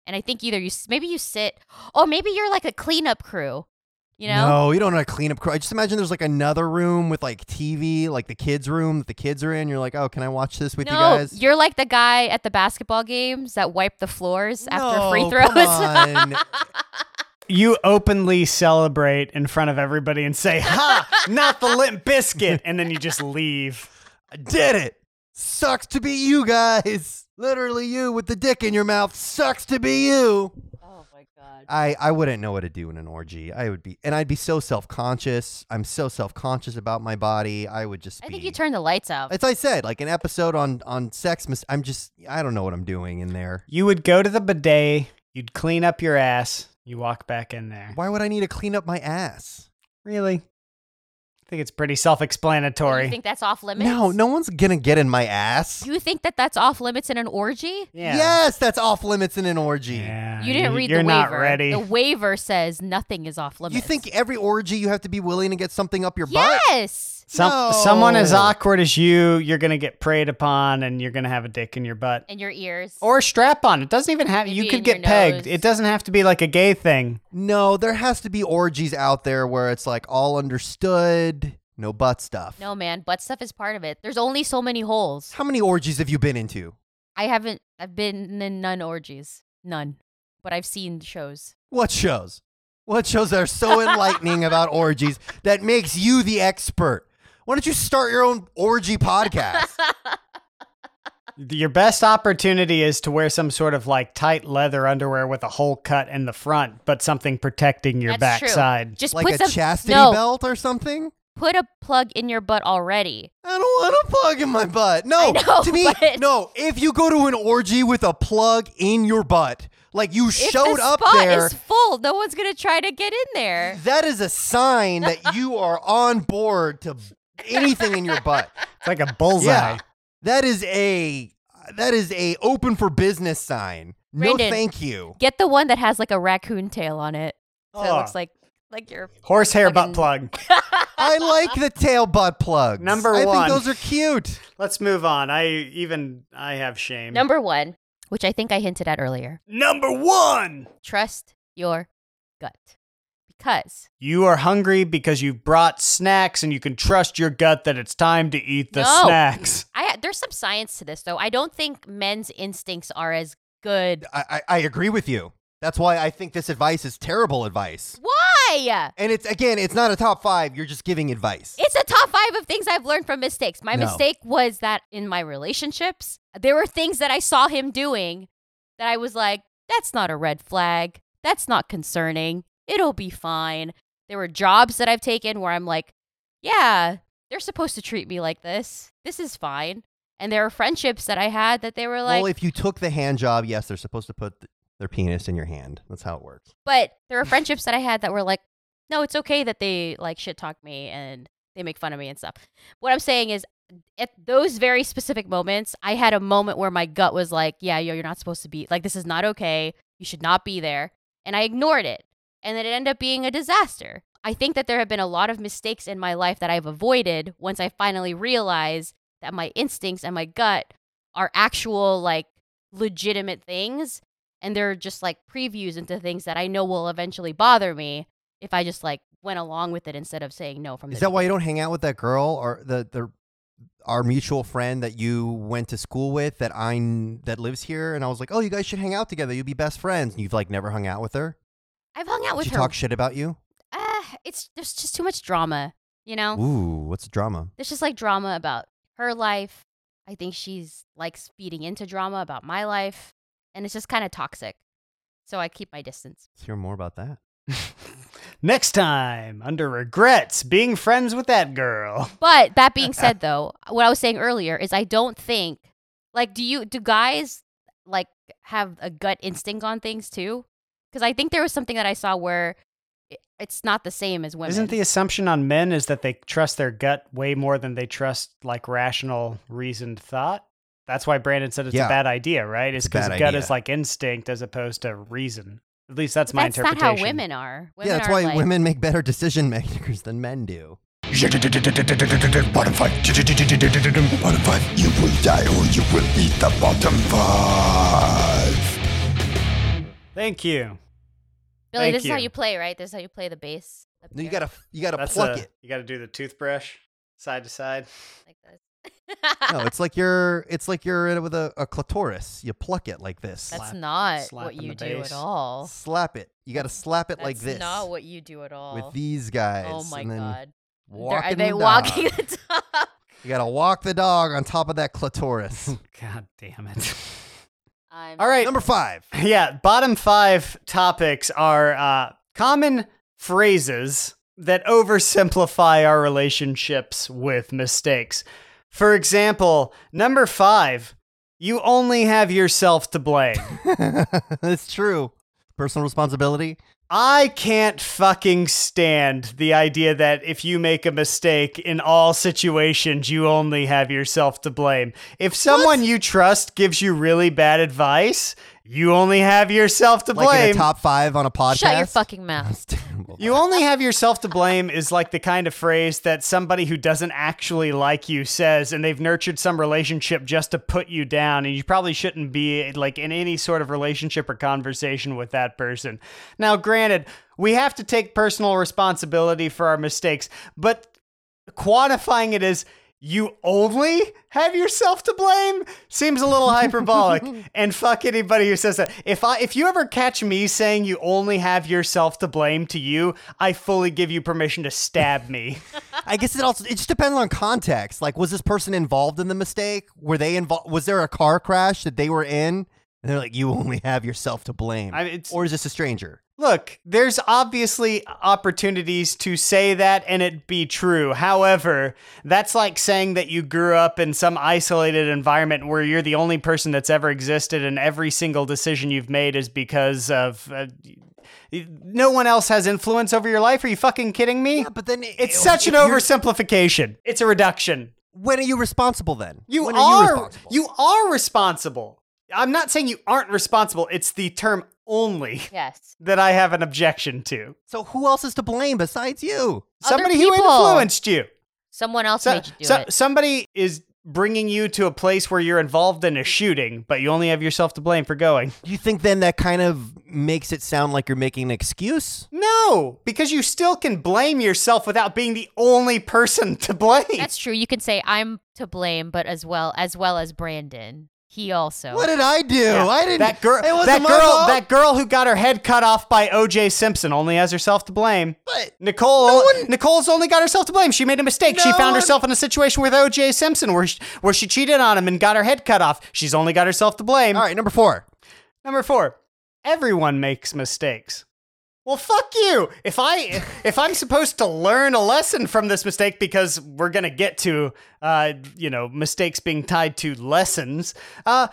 And I think either you maybe you sit, or maybe you're like a cleanup crew. You know? No, you don't know a cleanup crew. I just imagine there's like another room with like TV, like the kids' room that the kids are in. You're like, oh, can I watch this with no, you guys? you're like the guy at the basketball games that wipe the floors after free No, throws. come on. you openly celebrate in front of everybody and say, "Ha! Not the limp biscuit," and then you just leave. I did it. Sucks to be you guys. Literally you with the dick in your mouth. Sucks to be you. oh my god. I, I wouldn't know what to do in an orgy. I would be, and I'd be so self conscious. I'm so self conscious about my body. I would just. I be, think you turn the lights out. As I said, like an episode on on sex. Mis- I'm just. I don't know what I'm doing in there. You would go to the bidet, you'd clean up your ass, you walk back in there. Why would I need to clean up my ass? Really? I think it's pretty self-explanatory. you think that's off limits? No, no one's gonna get in my ass. You think that that's off limits in an orgy? yeah. Yes, that's off limits in an orgy. Yeah, You didn't read You're the not waiver. ready. The waiver says nothing is off limits. You think every orgy you have to be willing to get something up your butt? Yes. Some, Someone as awkward as you, you're gonna get preyed upon, and you're gonna have a dick in your butt. And your ears. Or a strap on. It doesn't even have. you could get pegged. nose. It doesn't have to be like a gay thing. No, there has to be orgies out there where it's like all understood, no butt stuff. no, man. Butt stuff is part of it. There's only so many holes. How many orgies have you been into? I haven't. I've been in none orgies. None. But I've seen shows. What shows? What shows are so enlightening about orgies that makes you the expert? Why don't you start your own orgy podcast? Your best opportunity is to wear some sort of like tight leather underwear with a hole cut in the front, but something protecting your That's true. backside. Just like put a some chastity no, belt or something? Put a plug in your butt already. I don't want a plug in my butt. No, I know, to me, but- no. If you go to an orgy with a plug in your butt, like you If showed the up spot there, is full, no one's gonna try to get in there. that is a sign that you are on board to anything in your butt. It's like a bullseye. Yeah, that is a that is a open for business sign. No, thank you. Get the one that has like a raccoon tail on it, so it Oh. looks like like your. Horsehair butt plug. I like the tail butt plugs. Number I one. I think those are cute. Let's move on. I even I have shame. Number one, which I think I hinted at earlier. Number one. Trust your gut, because You are hungry because you've brought snacks and you can trust your gut that it's time to eat the No. snacks. I there's some science to this though. I don't think men's instincts are as good. I, I, I agree with you. That's why I think this advice is terrible advice. Why? And it's again, it's not a top five. You're just giving advice. It's a top five of things I've learned from mistakes. My No. mistake was that in my relationships, there were things that I saw him doing that I was like, that's not a red flag. That's not concerning. It'll be fine. There were jobs that I've taken where I'm like, yeah, they're supposed to treat me like this. This is fine. And there are friendships that I had that they were like, well, if you took the hand job, yes, they're supposed to put th- their penis in your hand. That's how it works. But there were friendships that I had that were like, no, it's okay that they like shit talk me and they make fun of me and stuff. What I'm saying is, at those very specific moments, I had a moment where my gut was like, yeah, yo, you're not supposed to be like, this is not okay. You should not be there. And I ignored it. And then it ended up being a disaster. I think that there have been a lot of mistakes in my life that I've avoided once I finally realized that my instincts and my gut are actual, like, legitimate things and they're just like previews into things that I know will eventually bother me if I just like went along with it instead of saying no from Is that why you don't hang out with that girl or the the our mutual friend that you went to school with that I that lives here? And I was like, oh, you guys should hang out together. You'd be best friends. And you've like never hung out with her. I've hung out Did with she her. talk shit about you? uh, it's there's just too much drama, you know. Ooh, what's the drama? There's just like drama about her life. I think she's likes feeding into drama about my life, and it's just kind of toxic. So I keep my distance. Let's hear more about that. Next time, under regrets, being friends with that girl. But that being said, though, what I was saying earlier is I don't think like do you do guys like have a gut instinct on things too? Because I think there was something that I saw where it, it's not the same as women. Isn't the assumption on men is that they trust their gut way more than they trust like rational, reasoned thought? That's why Brandon said it's Yeah. a bad idea, right? It's It's because gut idea. is like instinct as opposed to reason. At least that's But my that's not interpretation. how women are. Women yeah, that's are why like, women make better decision makers than men do. Bottom five. Bottom five. You will die or you will eat the bottom five. Thank you. Billy, Thank this is how you. you play, right? This is how you play the bass. No, you gotta you gotta That's pluck a- it. You got to do the toothbrush side to side. like this. No, it's like you're it's like you're in with a, a clitoris. You pluck it like this. That's slap- not slap what you do bass. at all. slap it. You gotta slap it like this. That's not what you do at all. with these guys. oh my and then god. They're- walking Are they the walking dog. the dog? You gotta walk the dog on top of that clitoris. God damn it. I'm All right. Number five. Yeah, bottom five topics are uh, common phrases that oversimplify our relationships with mistakes. For example, number five, you only have yourself to blame. That's true. Personal responsibility. I can't fucking stand the idea that if you make a mistake in all situations, you only have yourself to blame. If someone you trust gives you really bad advice, you only have yourself to blame. Like in a top five on a podcast. Shut your fucking mouth. That's terrible. You only have yourself to blame is like the kind of phrase that somebody who doesn't actually like you says, and they've nurtured some relationship just to put you down, and you probably shouldn't be like in any sort of relationship or conversation with that person. Now, granted, we have to take personal responsibility for our mistakes, but quantifying it as you only have yourself to blame seems a little hyperbolic and fuck anybody who says that if i if you ever catch me saying you only have yourself to blame to you i fully give you permission to stab me I guess it also it just depends on context. Like, was this person involved in the mistake? Were they involved? Was there a car crash that they were in? And they're like, you only have yourself to blame. I mean, or is this a stranger? Look, there's obviously opportunities to say that and it be true. However, that's like saying that you grew up in some isolated environment where you're the only person that's ever existed and every single decision you've made is because of. Uh, no one else has influence over your life. Are you fucking kidding me? Yeah, but then It's such an oversimplification. It's a reduction. When are you responsible then? You when are, you responsible? you are responsible. I'm not saying you aren't responsible. It's the term only Yes. that I have an objection to. So who else is to blame besides you? Other Somebody who influenced you. Someone else So, made you do so- it. somebody is bringing you to a place where you're involved in a shooting, but you only have yourself to blame for going. Do you think then that kind of makes it sound like you're making an excuse? No, because you still can blame yourself without being the only person to blame. That's true. You can say I'm to blame, but as well as well as Brandon. He also. What did I do? Yeah, I didn't. That girl. It That girl. fault. That girl who got her head cut off by O.J. Simpson only has herself to blame. But Nicole. Nicole's only got herself to blame. She made a mistake. she found one- herself in a situation with O.J. Simpson where she, where she cheated on him and got her head cut off. She's only got herself to blame. all right, number four. Number four, everyone makes mistakes. Well, fuck you. If I if I'm supposed to learn a lesson from this mistake because we're gonna get to uh you know mistakes being tied to lessons, uh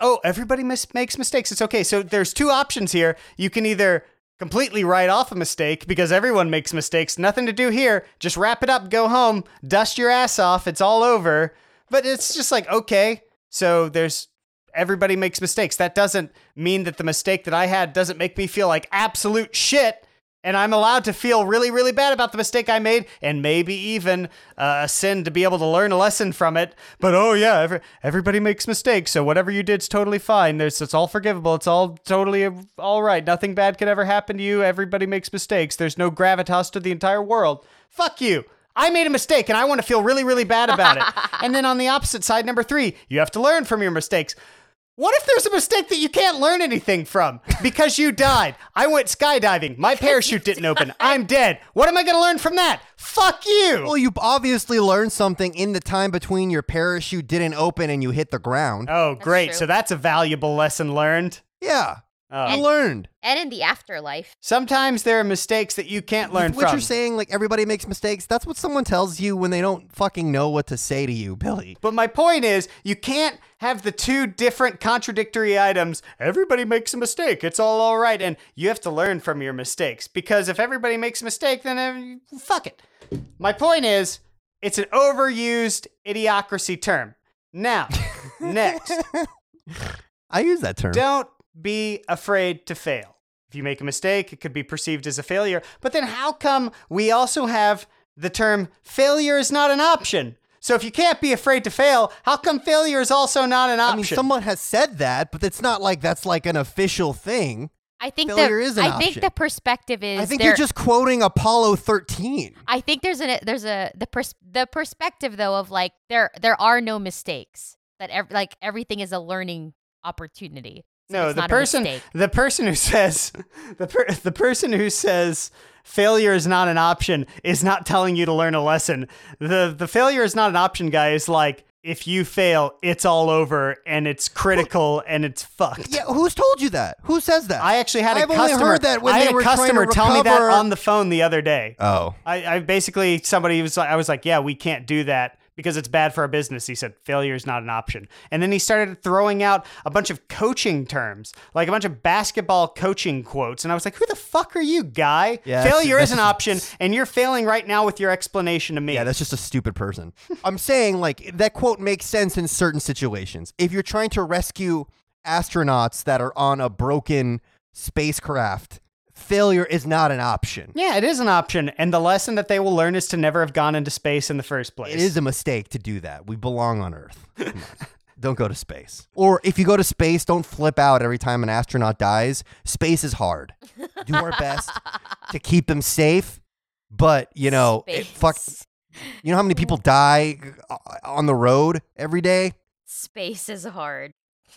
oh everybody mis- makes mistakes. It's okay. So there's two options here. You can either completely write off a mistake because everyone makes mistakes. Nothing to do here. Just wrap it up, go home, dust your ass off. It's all over. But it's just like okay. So there's everybody makes mistakes. That doesn't mean that the mistake that I had doesn't make me feel like absolute shit. And I'm allowed to feel really, really bad about the mistake I made, and maybe even uh, a sin to be able to learn a lesson from it. But oh yeah, every, everybody makes mistakes, so whatever you did's totally fine. There's, it's all forgivable. It's all totally all right. Nothing bad could ever happen to you. Everybody makes mistakes. There's no gravitas to the entire world. Fuck you. I made a mistake and I want to feel really, really bad about it. and then on the opposite side, number three, you have to learn from your mistakes. What if there's a mistake that you can't learn anything from because you died? I went skydiving. My parachute didn't open. I'm dead. What am I going to learn from that? Fuck you. Well, you obviously learned something in the time between your parachute didn't open and you hit the ground. Oh, great. true. So that's a valuable lesson learned. yeah, Oh. you learned. And in the afterlife. Sometimes there are mistakes that you can't learn what from. What you're saying, like everybody makes mistakes. That's what someone tells you when they don't fucking know what to say to you, Billy. But my point is, you can't have the two different contradictory items. Everybody makes a mistake. It's all all right. And you have to learn from your mistakes. Because if everybody makes a mistake, then uh, fuck it. My point is, it's an overused idiocracy term. Now, next, I use that term. don't be afraid to fail. If you make a mistake, it could be perceived as a failure. But then how come we also have the term failure is not an option? So if you can't be afraid to fail, how come failure is also not an option? I option? mean, someone has said that, but it's not like that's like an official thing. I think Failure the, is an I think the perspective is I think you're just quoting Apollo 13. I think there's an there's a the pers- the perspective though of like there there are no mistakes that ev- like everything is a learning opportunity. So no, it's the not person mistake. the person who says the per, the person who says failure is not an option is not telling you to learn a lesson. The the failure is not an option guy is like if you fail, it's all over and it's critical and it's fucked. Yeah, who's told you that? Who says that? I actually had a I've only customer. heard that when I they had a were customer tell me that on the phone the other day. oh. I, I basically somebody was like, I was like, yeah, we can't do that because it's bad for our business. He said failure is not an option, and then he started throwing out a bunch of coaching terms, like a bunch of basketball coaching quotes, and I was like, who the fuck are you, guy? Yeah, failure is an option, and you're failing right now with your explanation to me. Yeah, that's just a stupid person. I'm saying, like, that quote makes sense in certain situations. If you're trying to rescue astronauts that are on a broken spacecraft, failure is not an option. yeah, it is an option, and the lesson that they will learn is to never have gone into space in the first place. It is a mistake to do that. We belong on Earth. On. don't go to space. Or if you go to space, don't flip out every time an astronaut dies. Space is hard. Do our best to keep them safe, but you know, it fuck. You know how many people die uh, on the road every day? Space is hard.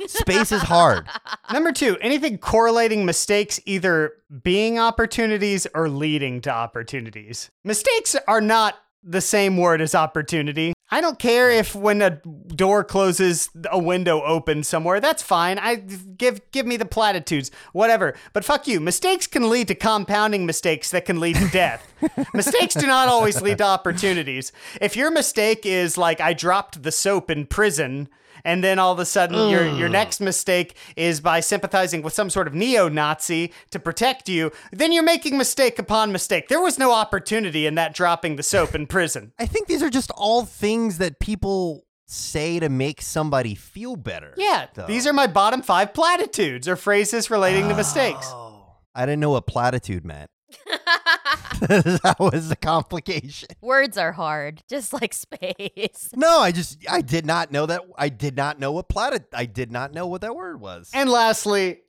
Space is hard. Number two, anything correlating mistakes either being opportunities or leading to opportunities. Mistakes are not the same word as opportunity. I don't care if when a door closes, a window opens somewhere. That's fine. I give give me the platitudes, whatever. But fuck you. Mistakes can lead to compounding mistakes that can lead to death. mistakes do not always lead to opportunities. If your mistake is like I dropped the soap in prison, and then all of a sudden your your next mistake is by sympathizing with some sort of neo-Nazi to protect you, then you're making mistake upon mistake. There was no opportunity in that dropping the soap in prison. I think these are just all things that people say to make somebody feel better. Yeah, though. these are my bottom 5 platitudes or phrases relating to mistakes. Oh, I didn't know what platitude meant. that was the complication. Words are hard, just like space. No, I just I did not know that. I did not know what platit. I did not know what that word was. And lastly,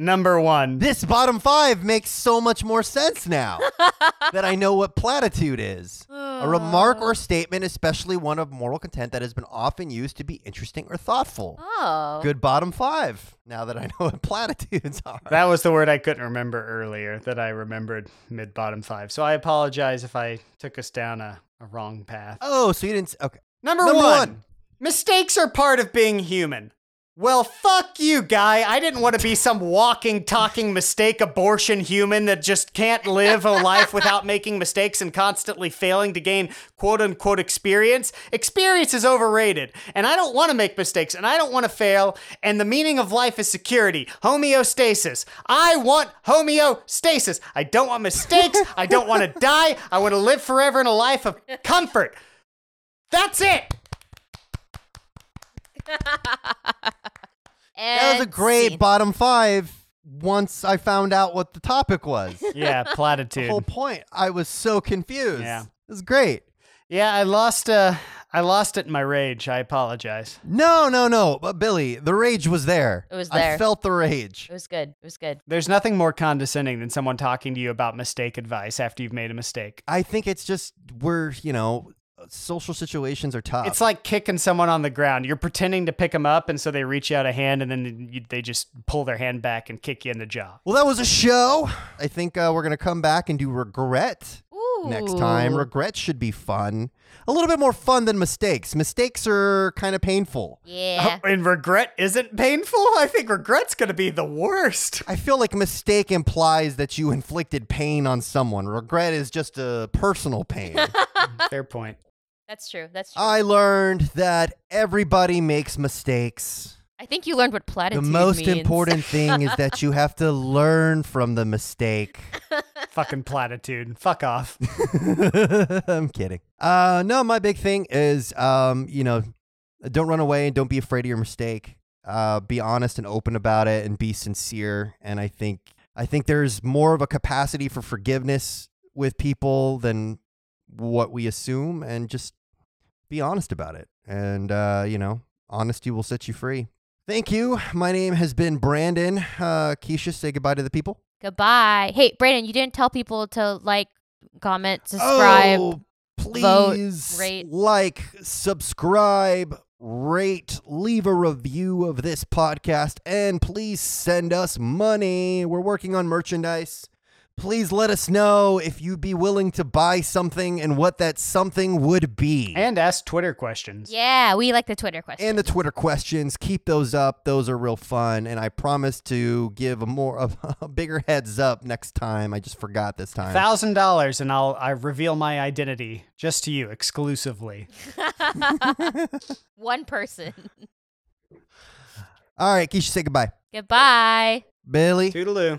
number 1. this bottom five makes so much more sense now that I know what platitude is. A remark or oh. statement, especially one of moral content that has been often used to be interesting or thoughtful. Oh. Good bottom five. Now that I know what platitudes are. That was the word I couldn't remember earlier that I remembered mid bottom 5. So I apologize if I took us down a, a wrong path. oh, so you didn't. Okay. Number, Number one, one. mistakes are part of being human. Well, fuck you, guy. I didn't want to be some walking, talking mistake abortion human that just can't live a life without making mistakes and constantly failing to gain quote unquote experience. Experience is overrated, and I don't want to make mistakes and I don't want to fail. And the meaning of life is security, homeostasis. I want homeostasis. I don't want mistakes. I don't want to die. I want to live forever in a life of comfort. That's it. That was a great scene. bottom five. once I found out what the topic was. Yeah, platitude. the platitude. whole point. I was so confused. Yeah. It was great. Yeah, I lost. Uh, I lost it in my rage. I apologize. No, no, no. But Billy, the rage was there. It was there. I there. felt the rage. It was good. It was good. There's nothing more condescending than someone talking to you about mistake advice after you've made a mistake. I think it's just we're, you know, social situations are tough. It's like kicking someone on the ground. You're pretending to pick them up, and so they reach out a hand, and then you, they just pull their hand back and kick you in the jaw. well, that was a show. I think uh, we're gonna come back and do regret Ooh. next time. Regret should be fun. A little bit more fun than mistakes. Mistakes are kind of painful. Yeah. And regret isn't painful. I think regret's gonna be the worst. I feel like mistake implies that you inflicted pain on someone. Regret is just a personal pain. Fair point. That's true. That's true. I learned that everybody makes mistakes. I think you learned what platitude is. The most means. important thing is that you have to learn from the mistake. Fucking platitude. Fuck off. I'm kidding. Uh, no, my big thing is, um, you know, don't run away and don't be afraid of your mistake. Uh, be honest and open about it and be sincere. And I think, I think there's more of a capacity for forgiveness with people than what we assume. And just be honest about it. And uh, you know, honesty will set you free. Thank you. My name has been Brandon. Uh, Kisha, say goodbye to the people. Goodbye. Hey, Brandon, you didn't tell people to like, comment, subscribe. Oh, please rate. like, subscribe, rate, leave a review of this podcast, and please send us money. We're working on merchandise. Please let us know if you'd be willing to buy something and what that something would be. And ask Twitter questions. Yeah, we like the Twitter questions. And the Twitter questions, keep those up. Those are real fun. And I promise to give a more of a bigger heads up next time. I just forgot this time. Thousand dollars, and I'll I reveal my identity just to you exclusively. One person. All right, Kisha, say goodbye. Goodbye. Billy. Toodaloo.